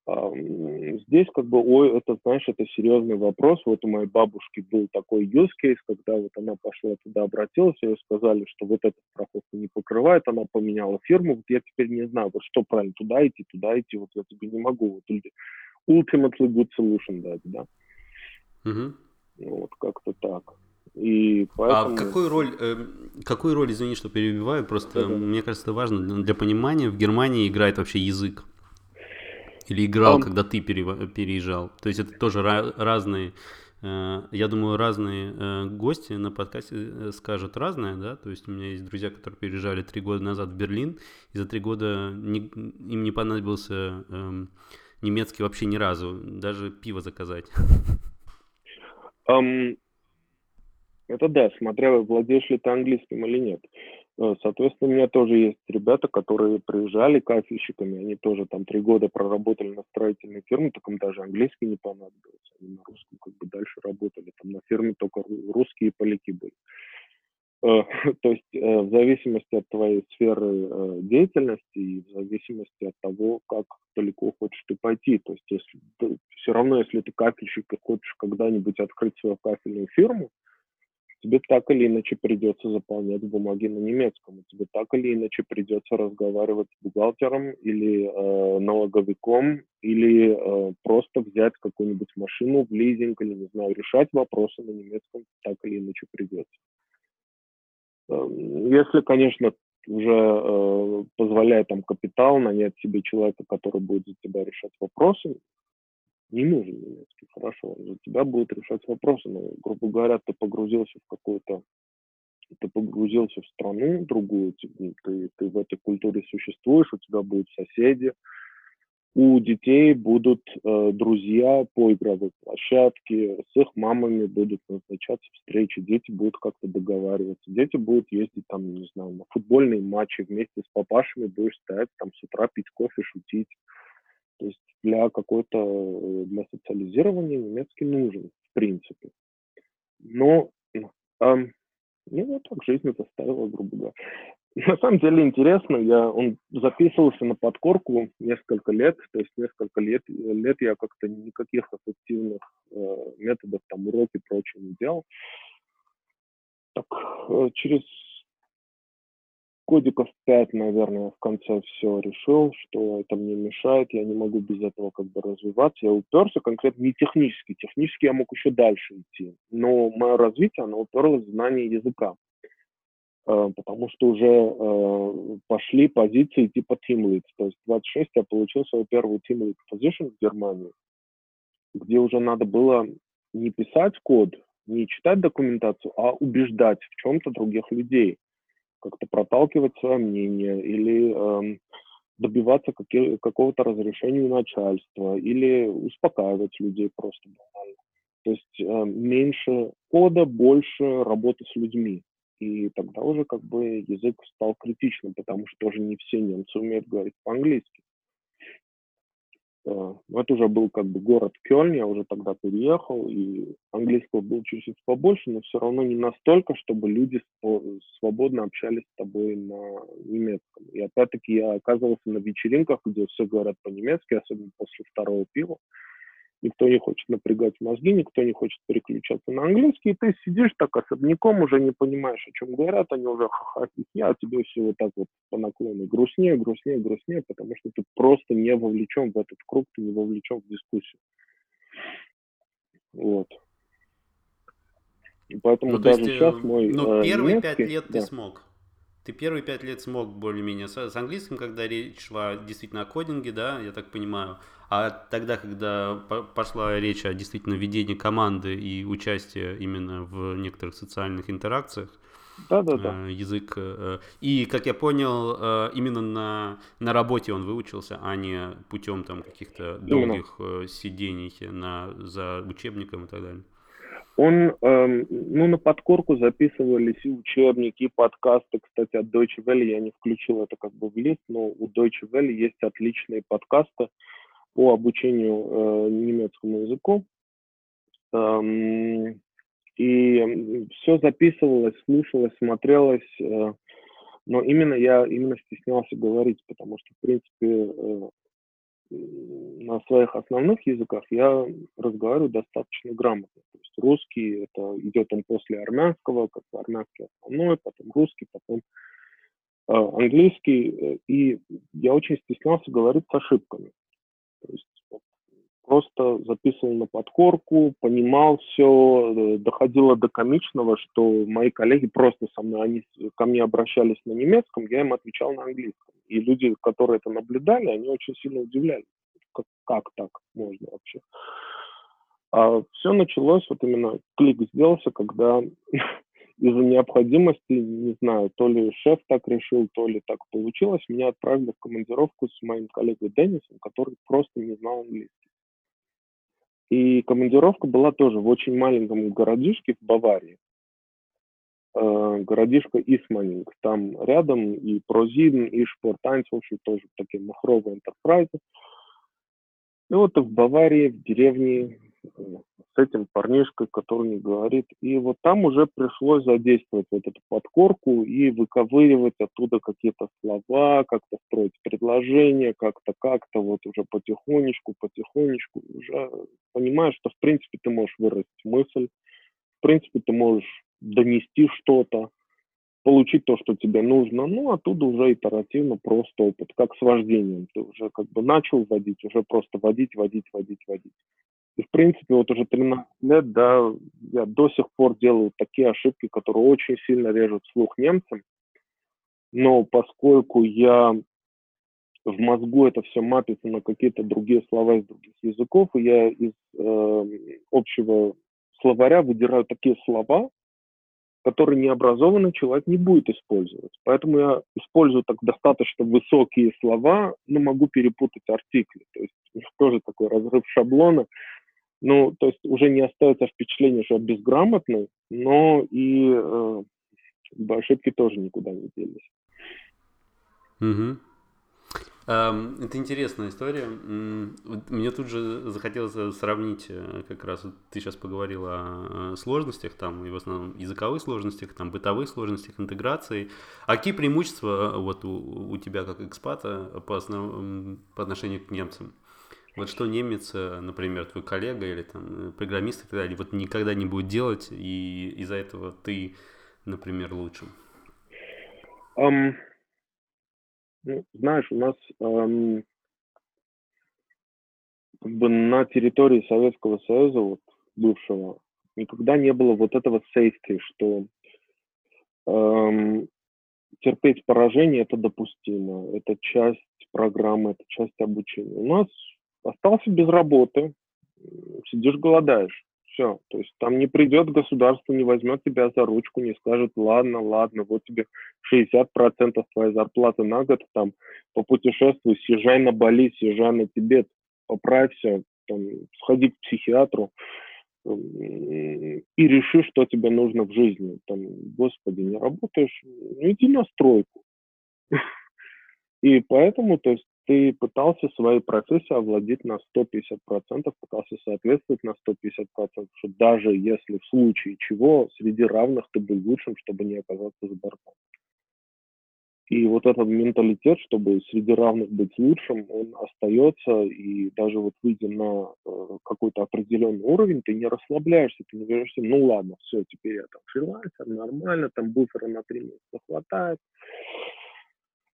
здесь как бы, ой, это, знаешь, это серьезный вопрос. Вот у моей бабушки был такой use case, когда вот она пошла туда, обратилась, ей сказали, что вот эта страховка не покрывает, она поменяла фирму, вот я теперь не знаю, вот что правильно, туда идти, туда идти, вот я тебе не могу вот ultimately good solution дать, да. Угу. Вот как-то так. И а поэтому... А какую роль, э, какую роль, извини, что перебиваю, просто да, мне кажется, это важно для понимания, в Германии играет вообще язык. Или играл, Он... когда ты переезжал. То есть это тоже разные, э, я думаю, разные э, гости на подкасте э, скажут разное, да, то есть у меня есть друзья, которые переезжали три года назад в Берлин, и за три года не, им не понадобился эм, немецкий вообще ни разу, даже пиво заказать. Um, это да, смотря владеешь ли ты английским или нет. Э, соответственно, у меня тоже есть ребята, которые приезжали кафельщиками, они тоже там три года проработали на строительной фирме, так им даже английский не понадобился, они на русском как бы дальше работали, там на фирме только русские поляки были. Э, <laughs> то есть э, в зависимости от твоей сферы деятельности и в зависимости от того, как далеко хочешь ты пойти. То есть если, все равно, если ты кафельщик и хочешь когда-нибудь открыть свою кафельную фирму, тебе так или иначе придется заполнять бумаги на немецком, тебе так или иначе придется разговаривать с бухгалтером или э, налоговиком, или э, просто взять какую-нибудь машину в лизинг, или, не знаю, решать вопросы на немецком так или иначе придется. Э, если, конечно, уже э, позволяет там капитал нанять себе человека, который будет за тебя решать вопросы, не нужен немецкий, хорошо, за тебя будет решать вопросы, но, грубо говоря, ты погрузился в какую-то, ты погрузился в страну другую, ты, ты, ты в этой культуре существуешь, у тебя будут соседи, у детей будут э, друзья по игровой площадке, с их мамами будут назначаться встречи, дети будут как-то договариваться, дети будут ездить там, не знаю, на футбольные матчи вместе с папашами, будешь стоять там с утра пить кофе, шутить. То есть для какой-то, э, для социализирования немецкий нужен, в принципе. Но, эм, вот так жизнь это ставила, грубо говоря. На самом деле интересно, я, он записывался на подкорку несколько лет, то есть несколько лет, лет я как-то никаких эффективных э, методов, там, уроки и прочее не делал. Так, э, через годиков пять, наверное, в конце все решил, что это мне мешает, я не могу без этого как бы развиваться. Я уперся конкретно не технически. Технически я мог еще дальше идти. Но мое развитие, оно уперлось в знание языка. Э, потому что уже э, пошли позиции типа Team Lead. То есть 26 я получил свою первую Team Lead position в Германии, где уже надо было не писать код, не читать документацию, а убеждать в чем-то других людей как-то проталкивать свое мнение или э, добиваться какие, какого-то разрешения у начальства или успокаивать людей просто банально. То есть э, меньше кода, больше работы с людьми. И тогда уже как бы язык стал критичным, потому что тоже не все немцы умеют говорить по-английски. Это уже был как бы город Кёльн, я уже тогда переехал, и английского было чуть-чуть побольше, но все равно не настолько, чтобы люди свободно общались с тобой на немецком. И опять-таки я оказывался на вечеринках, где все говорят по-немецки, особенно после второго пива никто не хочет напрягать мозги, никто не хочет переключаться на английский, и ты сидишь так особняком, уже не понимаешь, о чем говорят, они уже ха-ха, а тебе все вот так вот по наклону грустнее, грустнее, грустнее, потому что ты просто не вовлечен в этот круг, ты не вовлечен в дискуссию. Вот. И поэтому ну, даже есть, сейчас э, мой... Ну, э, первые пять лет да. ты смог. Ты первые пять лет смог более-менее с, с английским, когда речь шла действительно о кодинге, да, я так понимаю. А тогда, когда пошла речь о действительно ведении команды и участии именно в некоторых социальных интеракциях, да, да, да. язык. Э, и, как я понял, э, именно на, на работе он выучился, а не путем там каких-то долгих именно. Э, сидений на, за учебником и так далее. Он, эм, ну, на подкорку записывались и учебники, и подкасты. Кстати, от Deutsche Welle я не включил это как бы в лист, но у Deutsche Welle есть отличные подкасты по обучению э, немецкому языку. Эм, и все записывалось, слушалось, смотрелось. Э, но именно я именно стеснялся говорить, потому что, в принципе, э, на своих основных языках я разговариваю достаточно грамотно. То есть русский, это идет он после армянского, как армянский основной, потом русский, потом э, английский. И я очень стеснялся говорить с ошибками. То есть просто записывал на подкорку, понимал все, э, доходило до комичного, что мои коллеги просто со мной, они ко мне обращались на немецком, я им отвечал на английском. И люди, которые это наблюдали, они очень сильно удивлялись, как, как так можно вообще. А все началось, вот именно клик сделался, когда <laughs> из-за необходимости, не знаю, то ли шеф так решил, то ли так получилось, меня отправили в командировку с моим коллегой Деннисом, который просто не знал английский. И командировка была тоже в очень маленьком городишке в Баварии. Э, городишко Исманинг. Там рядом и Прозиден, и Шпортанц, в общем, тоже такие махровые энтерпрайзы. И вот в Баварии, в деревне, э, с этим парнишкой, который не говорит. И вот там уже пришлось задействовать вот эту подкорку и выковыривать оттуда какие-то слова, как-то строить предложения, как-то, как-то вот уже потихонечку, потихонечку уже понимаешь, что в принципе ты можешь выразить мысль, в принципе ты можешь донести что-то, получить то, что тебе нужно, ну, оттуда уже итеративно просто опыт, как с вождением. Ты уже как бы начал водить, уже просто водить, водить, водить, водить. И, в принципе, вот уже 13 лет, да, я до сих пор делаю такие ошибки, которые очень сильно режут слух немцам. Но поскольку я в мозгу это все мапится на какие-то другие слова из других языков, и я из э, общего словаря выдираю такие слова, которые необразованный человек не будет использовать. Поэтому я использую так достаточно высокие слова, но могу перепутать артикли. То есть тоже такой разрыв шаблона. Ну, то есть уже не остается впечатление, что я безграмотный, но и э, ошибки тоже никуда не делись. Угу. Это интересная история. Мне тут же захотелось э, сравнить, э, как раз ты сейчас поговорил о сложностях, там, и в основном языковых сложностях, там, бытовых сложностях, интеграции. А какие преимущества вот у, у тебя как экспата по, основ... по отношению к немцам? Вот что немец, э, например, твой коллега или там э, программист и так далее, вот никогда не будет делать, и из-за этого ты, например, лучше? Um, ну, знаешь, у нас um, как бы на территории Советского Союза, вот, бывшего, никогда не было вот этого safety, что um, терпеть поражение это допустимо, это часть программы, это часть обучения. У нас остался без работы, сидишь, голодаешь. Все. То есть там не придет государство, не возьмет тебя за ручку, не скажет, ладно, ладно, вот тебе 60% твоей зарплаты на год, там, попутешествуй, съезжай на Бали, съезжай на Тибет, поправься, там, сходи к психиатру и реши, что тебе нужно в жизни. Там, господи, не работаешь, ну иди на стройку. <laughs> И поэтому, то есть, ты пытался своей профессией овладеть на 150%, пытался соответствовать на 150%, что даже если в случае чего среди равных ты был лучшим, чтобы не оказаться за бортом. И вот этот менталитет, чтобы среди равных быть лучшим, он остается, и даже вот выйдя на э, какой-то определенный уровень, ты не расслабляешься, ты не говоришь, ну ладно, все, теперь я там фрилансер, нормально, там буфера на три месяца хватает,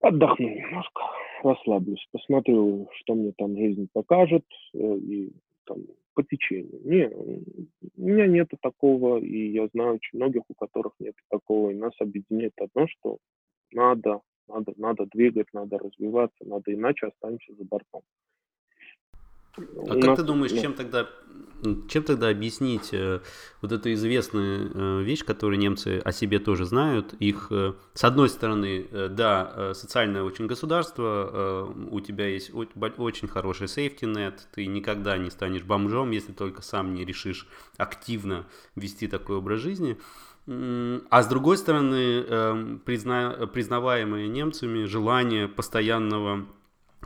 отдохну немножко, расслаблюсь, посмотрю, что мне там жизнь покажет, э, и там по течению. Не, у меня нет такого, и я знаю очень многих, у которых нет такого, и нас объединяет одно, что надо, надо, надо двигать, надо развиваться, надо, иначе останемся за бортом. А как нас, ты думаешь, чем тогда, чем тогда объяснить э, вот эту известную э, вещь, которую немцы о себе тоже знают? Их, э, с одной стороны, э, да, э, социальное очень государство, э, у тебя есть очень хороший net, ты никогда не станешь бомжом, если только сам не решишь активно вести такой образ жизни. А с другой стороны, эм, призна, признаваемые немцами желание постоянного,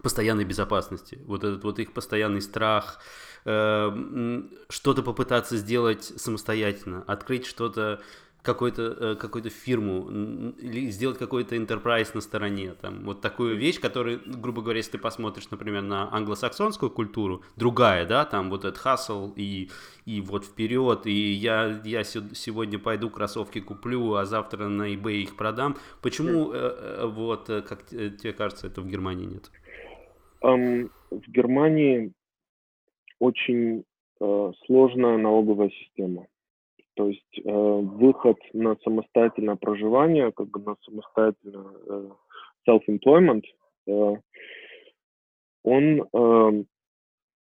постоянной безопасности. Вот этот вот их постоянный страх, эм, что-то попытаться сделать самостоятельно, открыть что-то какой-то э, какую-то фирму или сделать какой-то enterprise на стороне там. Вот такую вещь которая грубо говоря если ты посмотришь например на англосаксонскую культуру другая да там вот этот hustle и и вот вперед и я я сегодня пойду кроссовки куплю а завтра на eBay их продам. Почему э, э, вот как тебе кажется это в Германии нет um, в Германии очень э, сложная налоговая система. То есть э, выход на самостоятельное проживание, как бы на самостоятельное э, self-employment, э, он э,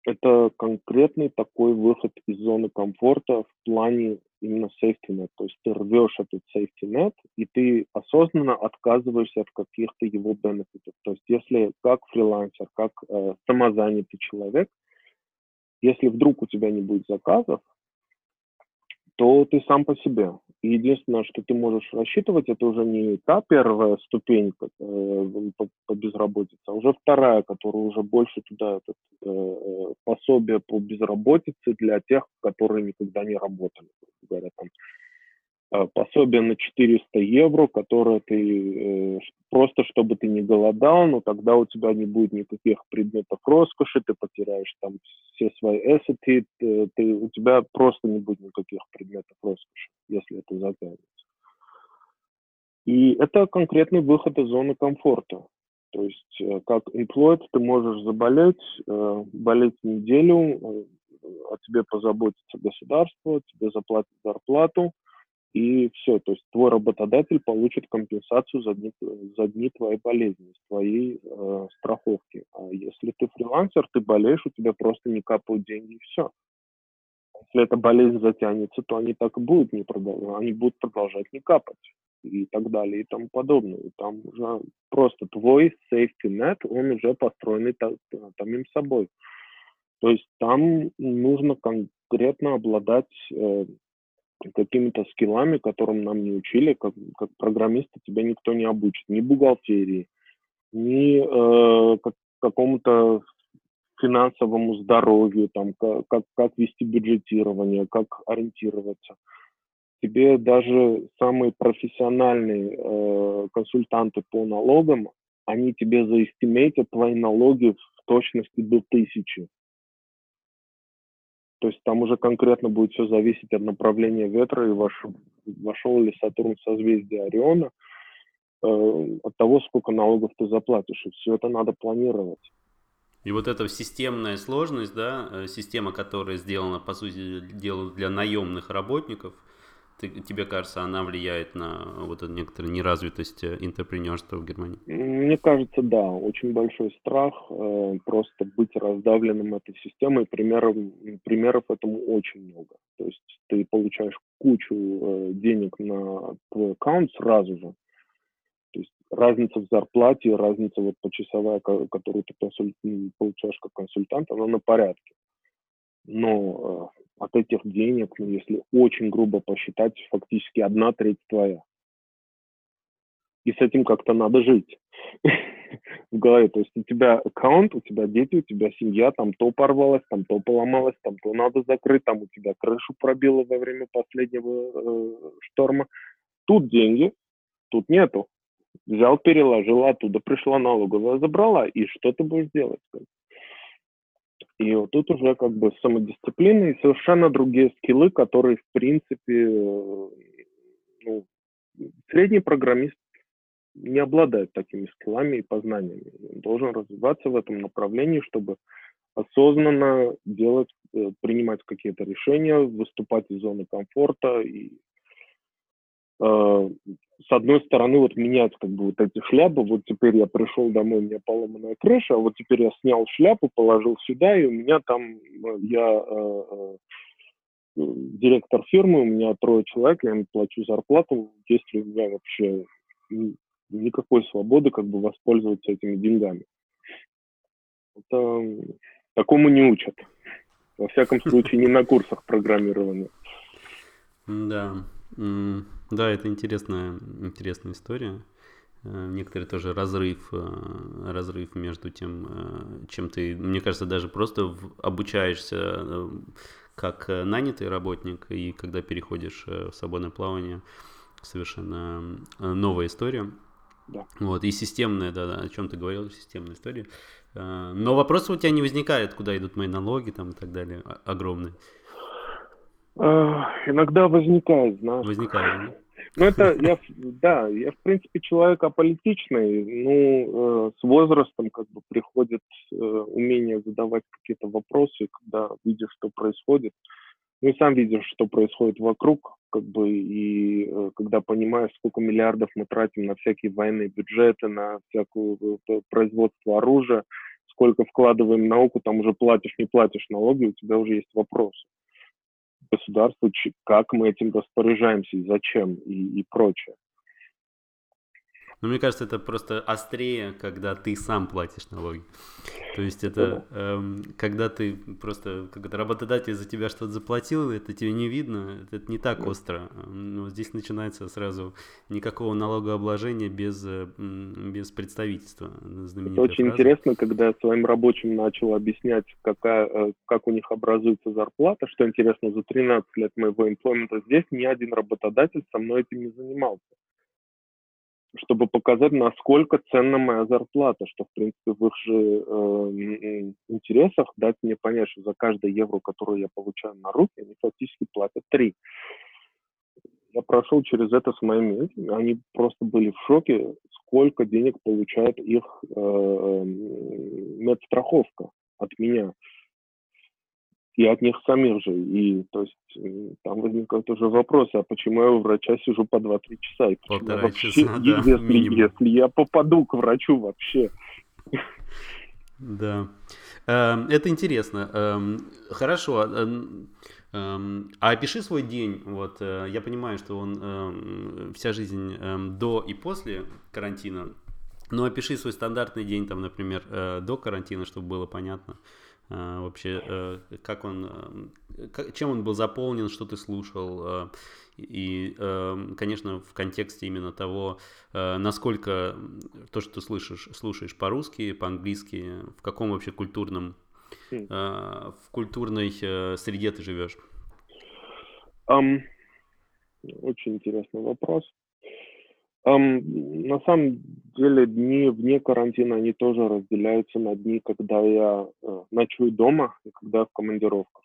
это конкретный такой выход из зоны комфорта в плане именно safety net. То есть ты рвешь этот safety net, и ты осознанно отказываешься от каких-то его бенефитов. То есть если как фрилансер, как э, самозанятый человек, если вдруг у тебя не будет заказов, то ты сам по себе. И единственное, что ты можешь рассчитывать, это уже не та первая ступенька э, по, по безработице, а уже вторая, которая уже больше туда этот, э, пособие по безработице для тех, которые никогда не работали, говоря, там пособие на 400 евро, которое ты э, просто, чтобы ты не голодал, но тогда у тебя не будет никаких предметов роскоши, ты потеряешь там все свои эссеты, ты, ты, у тебя просто не будет никаких предметов роскоши, если это затянется. И это конкретный выход из зоны комфорта. То есть э, как employed ты можешь заболеть, болеть неделю, о тебе позаботится государство, тебе заплатит зарплату – и все, то есть твой работодатель получит компенсацию за дни, за дни твоей болезни, твоей э, страховки. А если ты фрилансер, ты болеешь, у тебя просто не капают деньги и все. Если эта болезнь затянется, то они так и будут не продолжать, они будут продолжать не капать и так далее и тому подобное. Там уже просто твой safety net, он уже построенный там, самим собой. То есть там нужно конкретно обладать э, какими-то скиллами, которым нам не учили, как, как программиста тебя никто не обучит, ни бухгалтерии, ни э, как, какому-то финансовому здоровью, там, как, как, как вести бюджетирование, как ориентироваться. Тебе даже самые профессиональные э, консультанты по налогам, они тебе заэстимейтят твои налоги в точности до тысячи. То есть там уже конкретно будет все зависеть от направления ветра и ваш, вошел ли Сатурн в созвездие Ориона, э, от того, сколько налогов ты заплатишь. И все это надо планировать. И вот эта системная сложность, да, э, система, которая сделана, по сути дела, для наемных работников – ты, тебе кажется, она влияет на вот эту некоторую неразвитость э, интерпренерства в Германии? Мне кажется, да. Очень большой страх э, просто быть раздавленным этой системой. Примеров, примеров этому очень много. То есть ты получаешь кучу э, денег на твой аккаунт сразу же. То есть разница в зарплате, разница вот почасовая, которую ты консуль... получаешь как консультант, она на порядке. Но э, от этих денег, ну, если очень грубо посчитать, фактически одна треть твоя. и с этим как-то надо жить <laughs> в голове. То есть у тебя аккаунт, у тебя дети, у тебя семья, там то порвалось, там то поломалось, там то надо закрыть, там у тебя крышу пробило во время последнего э, шторма. Тут деньги, тут нету. Взял, переложил, оттуда пришла налоговая, забрала, и что ты будешь делать? И вот тут уже как бы самодисциплина и совершенно другие скиллы, которые, в принципе, э, ну, средний программист не обладает такими скиллами и познаниями. Он должен развиваться в этом направлении, чтобы осознанно делать, э, принимать какие-то решения, выступать из зоны комфорта и с одной стороны вот менять как бы вот эти шляпы, вот теперь я пришел домой, у меня поломанная крыша, а вот теперь я снял шляпу, положил сюда, и у меня там, э, я э, э, директор фирмы, у меня трое человек, я им плачу зарплату, есть ли у меня вообще никакой свободы как бы воспользоваться этими деньгами. Это такому не учат. Во всяком случае, не на курсах программирования. Да, да, это интересная, интересная история. Э, некоторые тоже разрыв, э, разрыв между тем, э, чем ты, мне кажется, даже просто обучаешься как нанятый работник, и когда переходишь в свободное плавание, совершенно новая история. Да. Вот, и системная, да, да, о чем ты говорил, системная история. Но вопросы у тебя не возникают, куда идут мои налоги там и так далее, огромные. Иногда возникает, знаешь. Возникает, да? Ну, это, я, да, я, в принципе, человек аполитичный, ну, э, с возрастом, как бы, приходит э, умение задавать какие-то вопросы, когда видишь, что происходит. Ну, и сам видишь, что происходит вокруг, как бы, и э, когда понимаешь, сколько миллиардов мы тратим на всякие военные бюджеты, на всякое э, производство оружия, сколько вкладываем в науку, там уже платишь, не платишь налоги, у тебя уже есть вопросы государству, как мы этим распоряжаемся и зачем и, и прочее. Ну, мне кажется, это просто острее, когда ты сам платишь налоги. То есть это эм, когда ты просто, когда работодатель за тебя что-то заплатил, это тебе не видно, это не так остро. Но здесь начинается сразу никакого налогообложения без, э, без представительства. Это очень фраза. интересно, когда я своим рабочим начал объяснять, какая, э, как у них образуется зарплата, что интересно, за 13 лет моего имплемента здесь ни один работодатель со мной этим не занимался чтобы показать, насколько ценна моя зарплата, что, в принципе, в их же э, интересах дать мне понять, что за каждое евро, которое я получаю на руки, они фактически платят три. Я прошел через это с моими они просто были в шоке, сколько денег получает их э, медстраховка от меня и от них самих же. И то есть там возникают уже вопросы, а почему я у врача сижу по 2-3 часа? И почему Полтора вообще, часа, да, если, если я попаду к врачу вообще? Да. Эм, это интересно. Эм, хорошо. Эм, а опиши свой день. Вот э, я понимаю, что он вся жизнь до и после карантина. Но опиши свой стандартный день, там, например, э, до карантина, чтобы было понятно. А, вообще, э, как он, э, чем он был заполнен, что ты слушал, э, и, конечно, в контексте именно того, насколько то, что ты слышишь, слушаешь по-русски, по-английски, в каком вообще культурном, хм. в культурной среде ты живешь? Um, очень интересный вопрос. Um, на самом деле дни вне карантина, они тоже разделяются на дни, когда я э, ночую дома и когда я в командировках.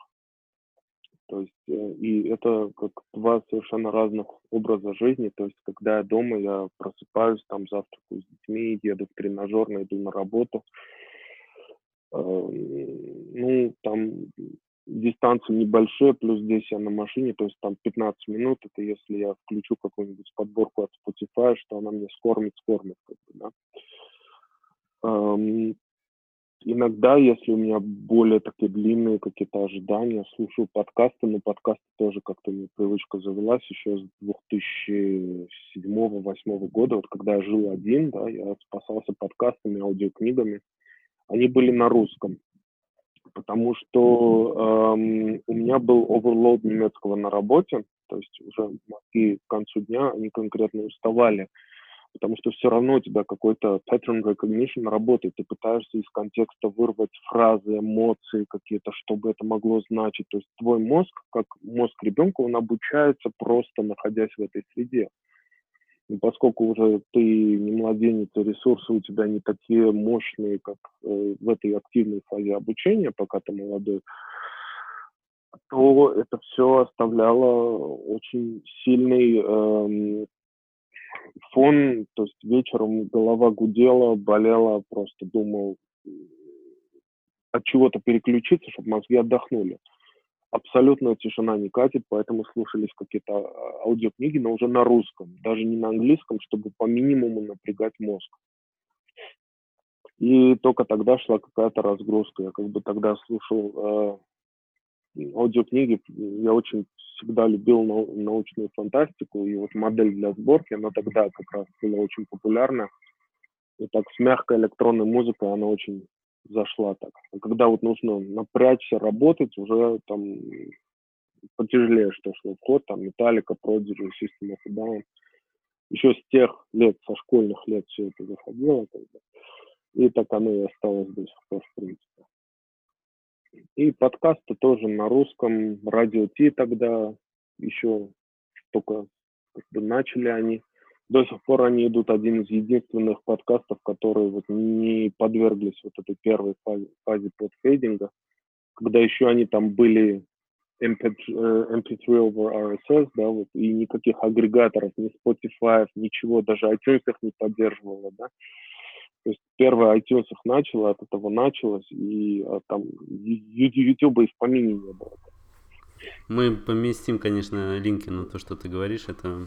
То есть, э, и это как два совершенно разных образа жизни. То есть, когда я дома, я просыпаюсь, там завтракаю с детьми, еду в тренажер, иду на работу. Э, ну, там дистанции небольшие, плюс здесь я на машине, то есть там 15 минут, это если я включу какую-нибудь подборку от Spotify, что она мне скормит, скормит, как бы, да. Эм, иногда, если у меня более такие длинные какие-то ожидания, слушаю подкасты, но подкасты тоже как-то мне привычка завелась. Еще с 2007-2008 года, вот когда я жил один, да, я спасался подкастами, аудиокнигами, они были на русском, потому что эм, у меня был оверлоуд немецкого на работе, то есть уже мозги к концу дня, они конкретно уставали потому что все равно у тебя какой-то pattern recognition работает, ты пытаешься из контекста вырвать фразы, эмоции какие-то, чтобы это могло значить. То есть твой мозг, как мозг ребенка, он обучается просто находясь в этой среде. И поскольку уже ты не младенец, ресурсы у тебя не такие мощные, как э, в этой активной фазе обучения, пока ты молодой, то это все оставляло очень сильный эм, фон, то есть вечером голова гудела, болела, просто думал от чего-то переключиться, чтобы мозги отдохнули. Абсолютная тишина не катит, поэтому слушались какие-то а, аудиокниги, но уже на русском, даже не на английском, чтобы по минимуму напрягать мозг. И только тогда шла какая-то разгрузка. Я как бы тогда слушал э, аудиокниги, я очень всегда любил нау- научную фантастику, и вот модель для сборки, она тогда как раз была очень популярна. И так с мягкой электронной музыкой она очень зашла так. А когда вот нужно напрячься, работать, уже там потяжелее что шло в ход, там Металлика, Prodigy, System of Down. Еще с тех лет, со школьных лет все это заходило. Когда. И так оно и осталось до сих пор, в принципе. И подкасты тоже на русском, радио Ти тогда еще только как бы начали они. До сих пор они идут один из единственных подкастов, которые вот не подверглись вот этой первой фазе, фазе подфейдинга, когда еще они там были MP, MP3 over RSS, да, вот, и никаких агрегаторов, ни Spotify, ничего, даже iTunes их не поддерживало, да. То есть первое iTunes их начало, от этого началось, и а, там YouTube и в помине не было. Мы поместим, конечно, линки на то, что ты говоришь, это э,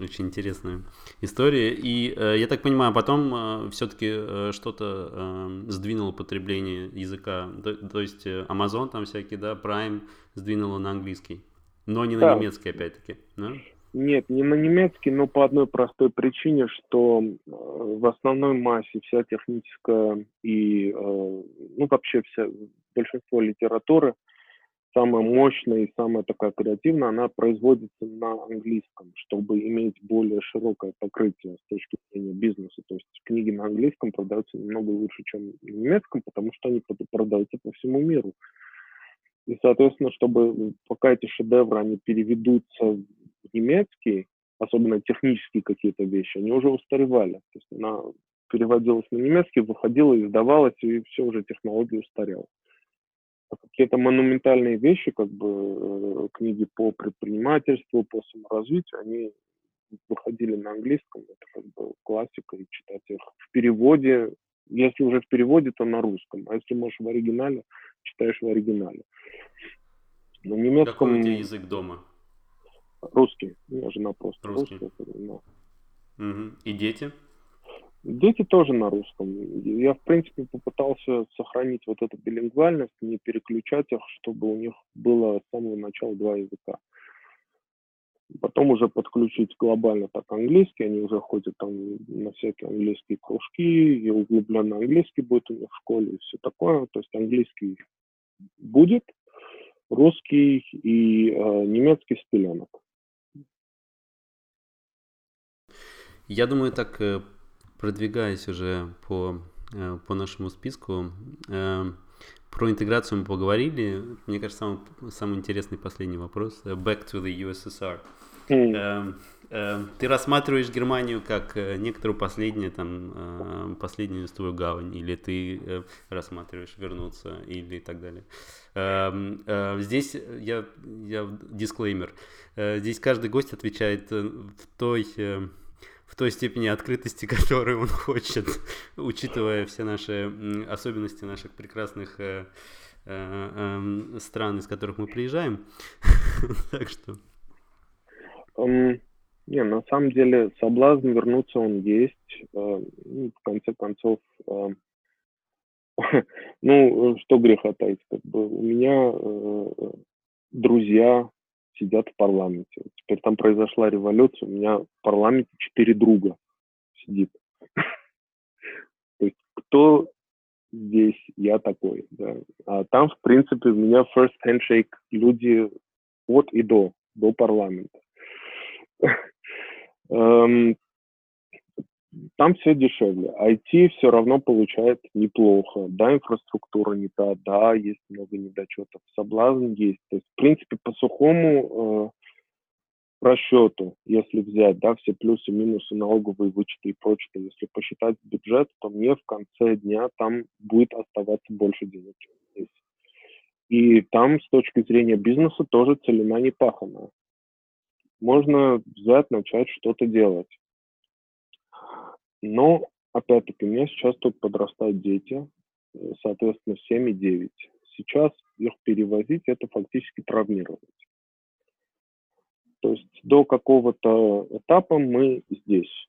очень интересная история. И э, я так понимаю, потом э, все-таки что-то сдвинуло потребление языка. То, то есть Amazon там всякие, да, Prime сдвинуло на английский. Но не на да. немецкий, опять-таки. Да? Нет, не на немецкий, но по одной простой причине, что э, в основной массе вся техническая и, э, ну, вообще вся, большинство литературы, самая мощная и самая такая креативная, она производится на английском, чтобы иметь более широкое покрытие с точки зрения бизнеса. То есть книги на английском продаются немного лучше, чем на немецком, потому что они продаются по всему миру. И, соответственно, чтобы пока эти шедевры, они переведутся немецкий, особенно технические какие-то вещи, они уже устаревали. То есть она переводилась на немецкий, выходила, издавалась, и все уже технология устарела. А какие-то монументальные вещи, как бы э, книги по предпринимательству, по саморазвитию, они выходили на английском, это как бы классика, и читать их в переводе, если уже в переводе, то на русском, а если можешь в оригинале, читаешь в оригинале. На немецком... Какой у тебя язык дома? Русский. У меня жена просто русский. русская. Но... Угу. И дети? Дети тоже на русском. Я, в принципе, попытался сохранить вот эту билингвальность, не переключать их, чтобы у них было с самого начала два языка. Потом уже подключить глобально так английский, они уже ходят там на всякие английские кружки, и углубленно английский будет у них в школе и все такое. То есть английский будет, русский и э, немецкий с. Я думаю, так э, продвигаясь уже по, э, по нашему списку, э, про интеграцию мы поговорили. Мне кажется, самый, самый интересный последний вопрос. Back to the USSR. Mm. Ты рассматриваешь Германию как некоторую последнюю, там, последнюю свою гавань, или ты рассматриваешь вернуться, или так далее. Здесь я, я дисклеймер. Здесь каждый гость отвечает в той в той степени открытости, <laughs> которую он хочет, учитывая все наши особенности наших прекрасных э, э, э, стран, из которых мы приезжаем. <laughs> так что. Um, не, на самом деле соблазн вернуться он есть. Uh, ну, в конце концов, uh, <laughs> ну, что греха таить, как бы у меня друзья сидят в парламенте. Теперь там произошла революция, у меня в парламенте четыре друга сидит. То есть кто здесь, я такой, да. А там, в принципе, у меня first handshake люди от и до, до парламента. Там все дешевле. IT все равно получает неплохо. Да, инфраструктура не та, да, есть много недочетов. Соблазн есть. То есть, в принципе, по сухому э, расчету, если взять, да, все плюсы, минусы, налоговые вычеты и прочее, если посчитать бюджет, то мне в конце дня там будет оставаться больше денег, чем здесь. И там с точки зрения бизнеса тоже целина не пахана. Можно взять, начать что-то делать. Но, опять-таки, у меня сейчас тут подрастают дети, э, соответственно, 7 и 9. Сейчас их перевозить – это фактически травмировать. То есть до какого-то этапа мы здесь.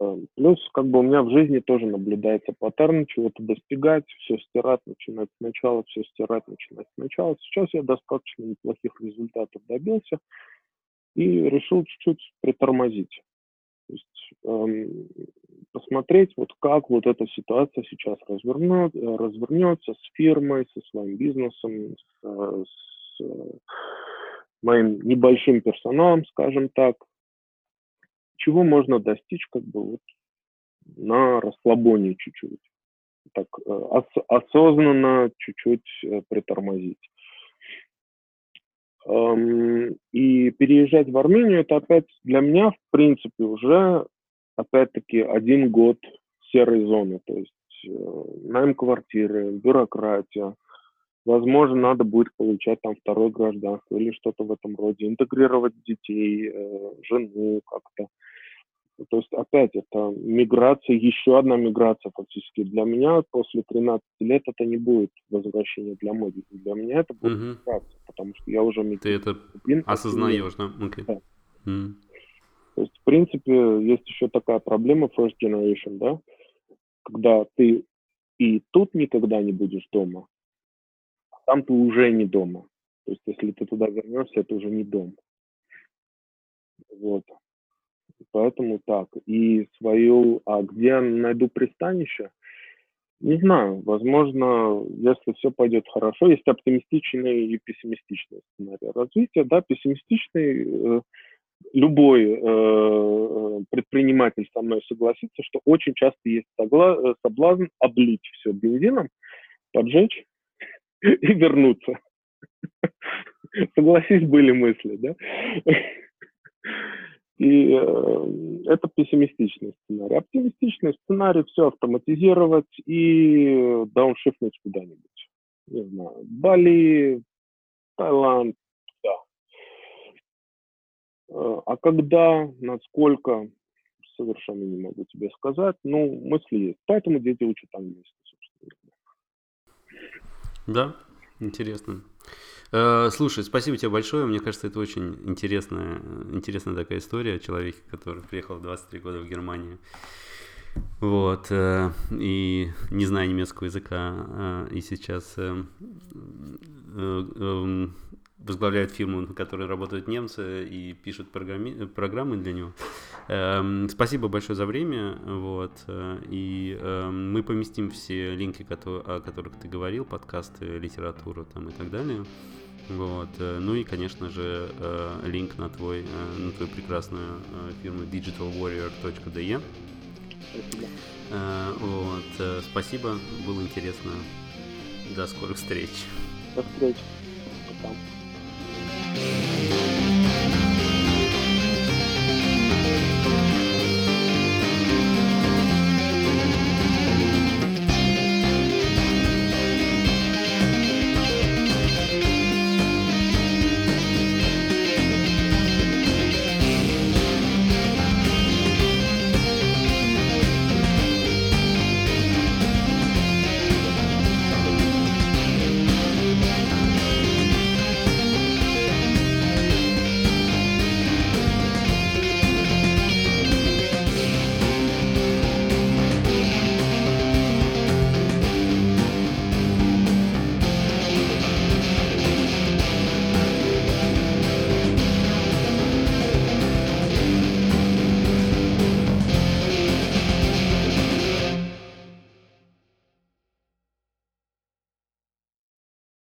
Э, плюс, как бы у меня в жизни тоже наблюдается паттерн чего-то достигать, все стирать, начинать сначала, все стирать, начинать сначала. Сейчас я достаточно неплохих результатов добился и решил чуть-чуть притормозить. То есть эм, посмотреть, вот как вот эта ситуация сейчас развернет, развернется с фирмой, со своим бизнесом, с, с моим небольшим персоналом, скажем так, чего можно достичь как бы вот на расслабоне чуть-чуть, так э, ос- осознанно чуть-чуть э, притормозить. И переезжать в Армению, это опять для меня, в принципе, уже, опять-таки, один год серой зоны. То есть э, найм квартиры, бюрократия. Возможно, надо будет получать там второе гражданство или что-то в этом роде. Интегрировать детей, э, жену как-то. То есть, опять, это миграция, еще одна миграция фактически. Для меня после 13 лет это не будет возвращение для моды. Для меня это будет угу. миграция, потому что я уже. Ты это осознаешь, да? Okay. да. Mm. То есть, в принципе, есть еще такая проблема first generation, да, когда ты и тут никогда не будешь дома, а там ты уже не дома. То есть, если ты туда вернешься, это уже не дом. Вот. Поэтому так. И свою, а где найду пристанище, не знаю, возможно, если все пойдет хорошо, есть оптимистичный и пессимистичный сценарий развития. Да, пессимистичный, э, любой э, предприниматель со мной согласится, что очень часто есть согла- соблазн облить все бензином, поджечь и вернуться. <laughs> Согласись, были мысли, да? И э, это пессимистичный сценарий. Оптимистичный сценарий все автоматизировать и дауншифтнуть куда-нибудь. Не знаю, Бали, Таиланд. Э, а когда, насколько, совершенно не могу тебе сказать. Ну, мысли есть. Поэтому дети учат английский, собственно. Да, интересно. Э, слушай, спасибо тебе большое. Мне кажется, это очень интересная, интересная такая история о человеке, который приехал в 23 года в Германию. Вот, э, и не зная немецкого языка, э, и сейчас возглавляет фирму, на которой работают немцы и пишут программи- программы для него. Эм, спасибо большое за время. Вот, и эм, мы поместим все линки, о которых ты говорил, подкасты, литературу там, и так далее. Вот. Э, ну и, конечно же, э, линк на, твой, э, на твою прекрасную фирму digitalwarrior.de. Спасибо. Вот. Спасибо, было интересно. До скорых встреч. До встречи. Música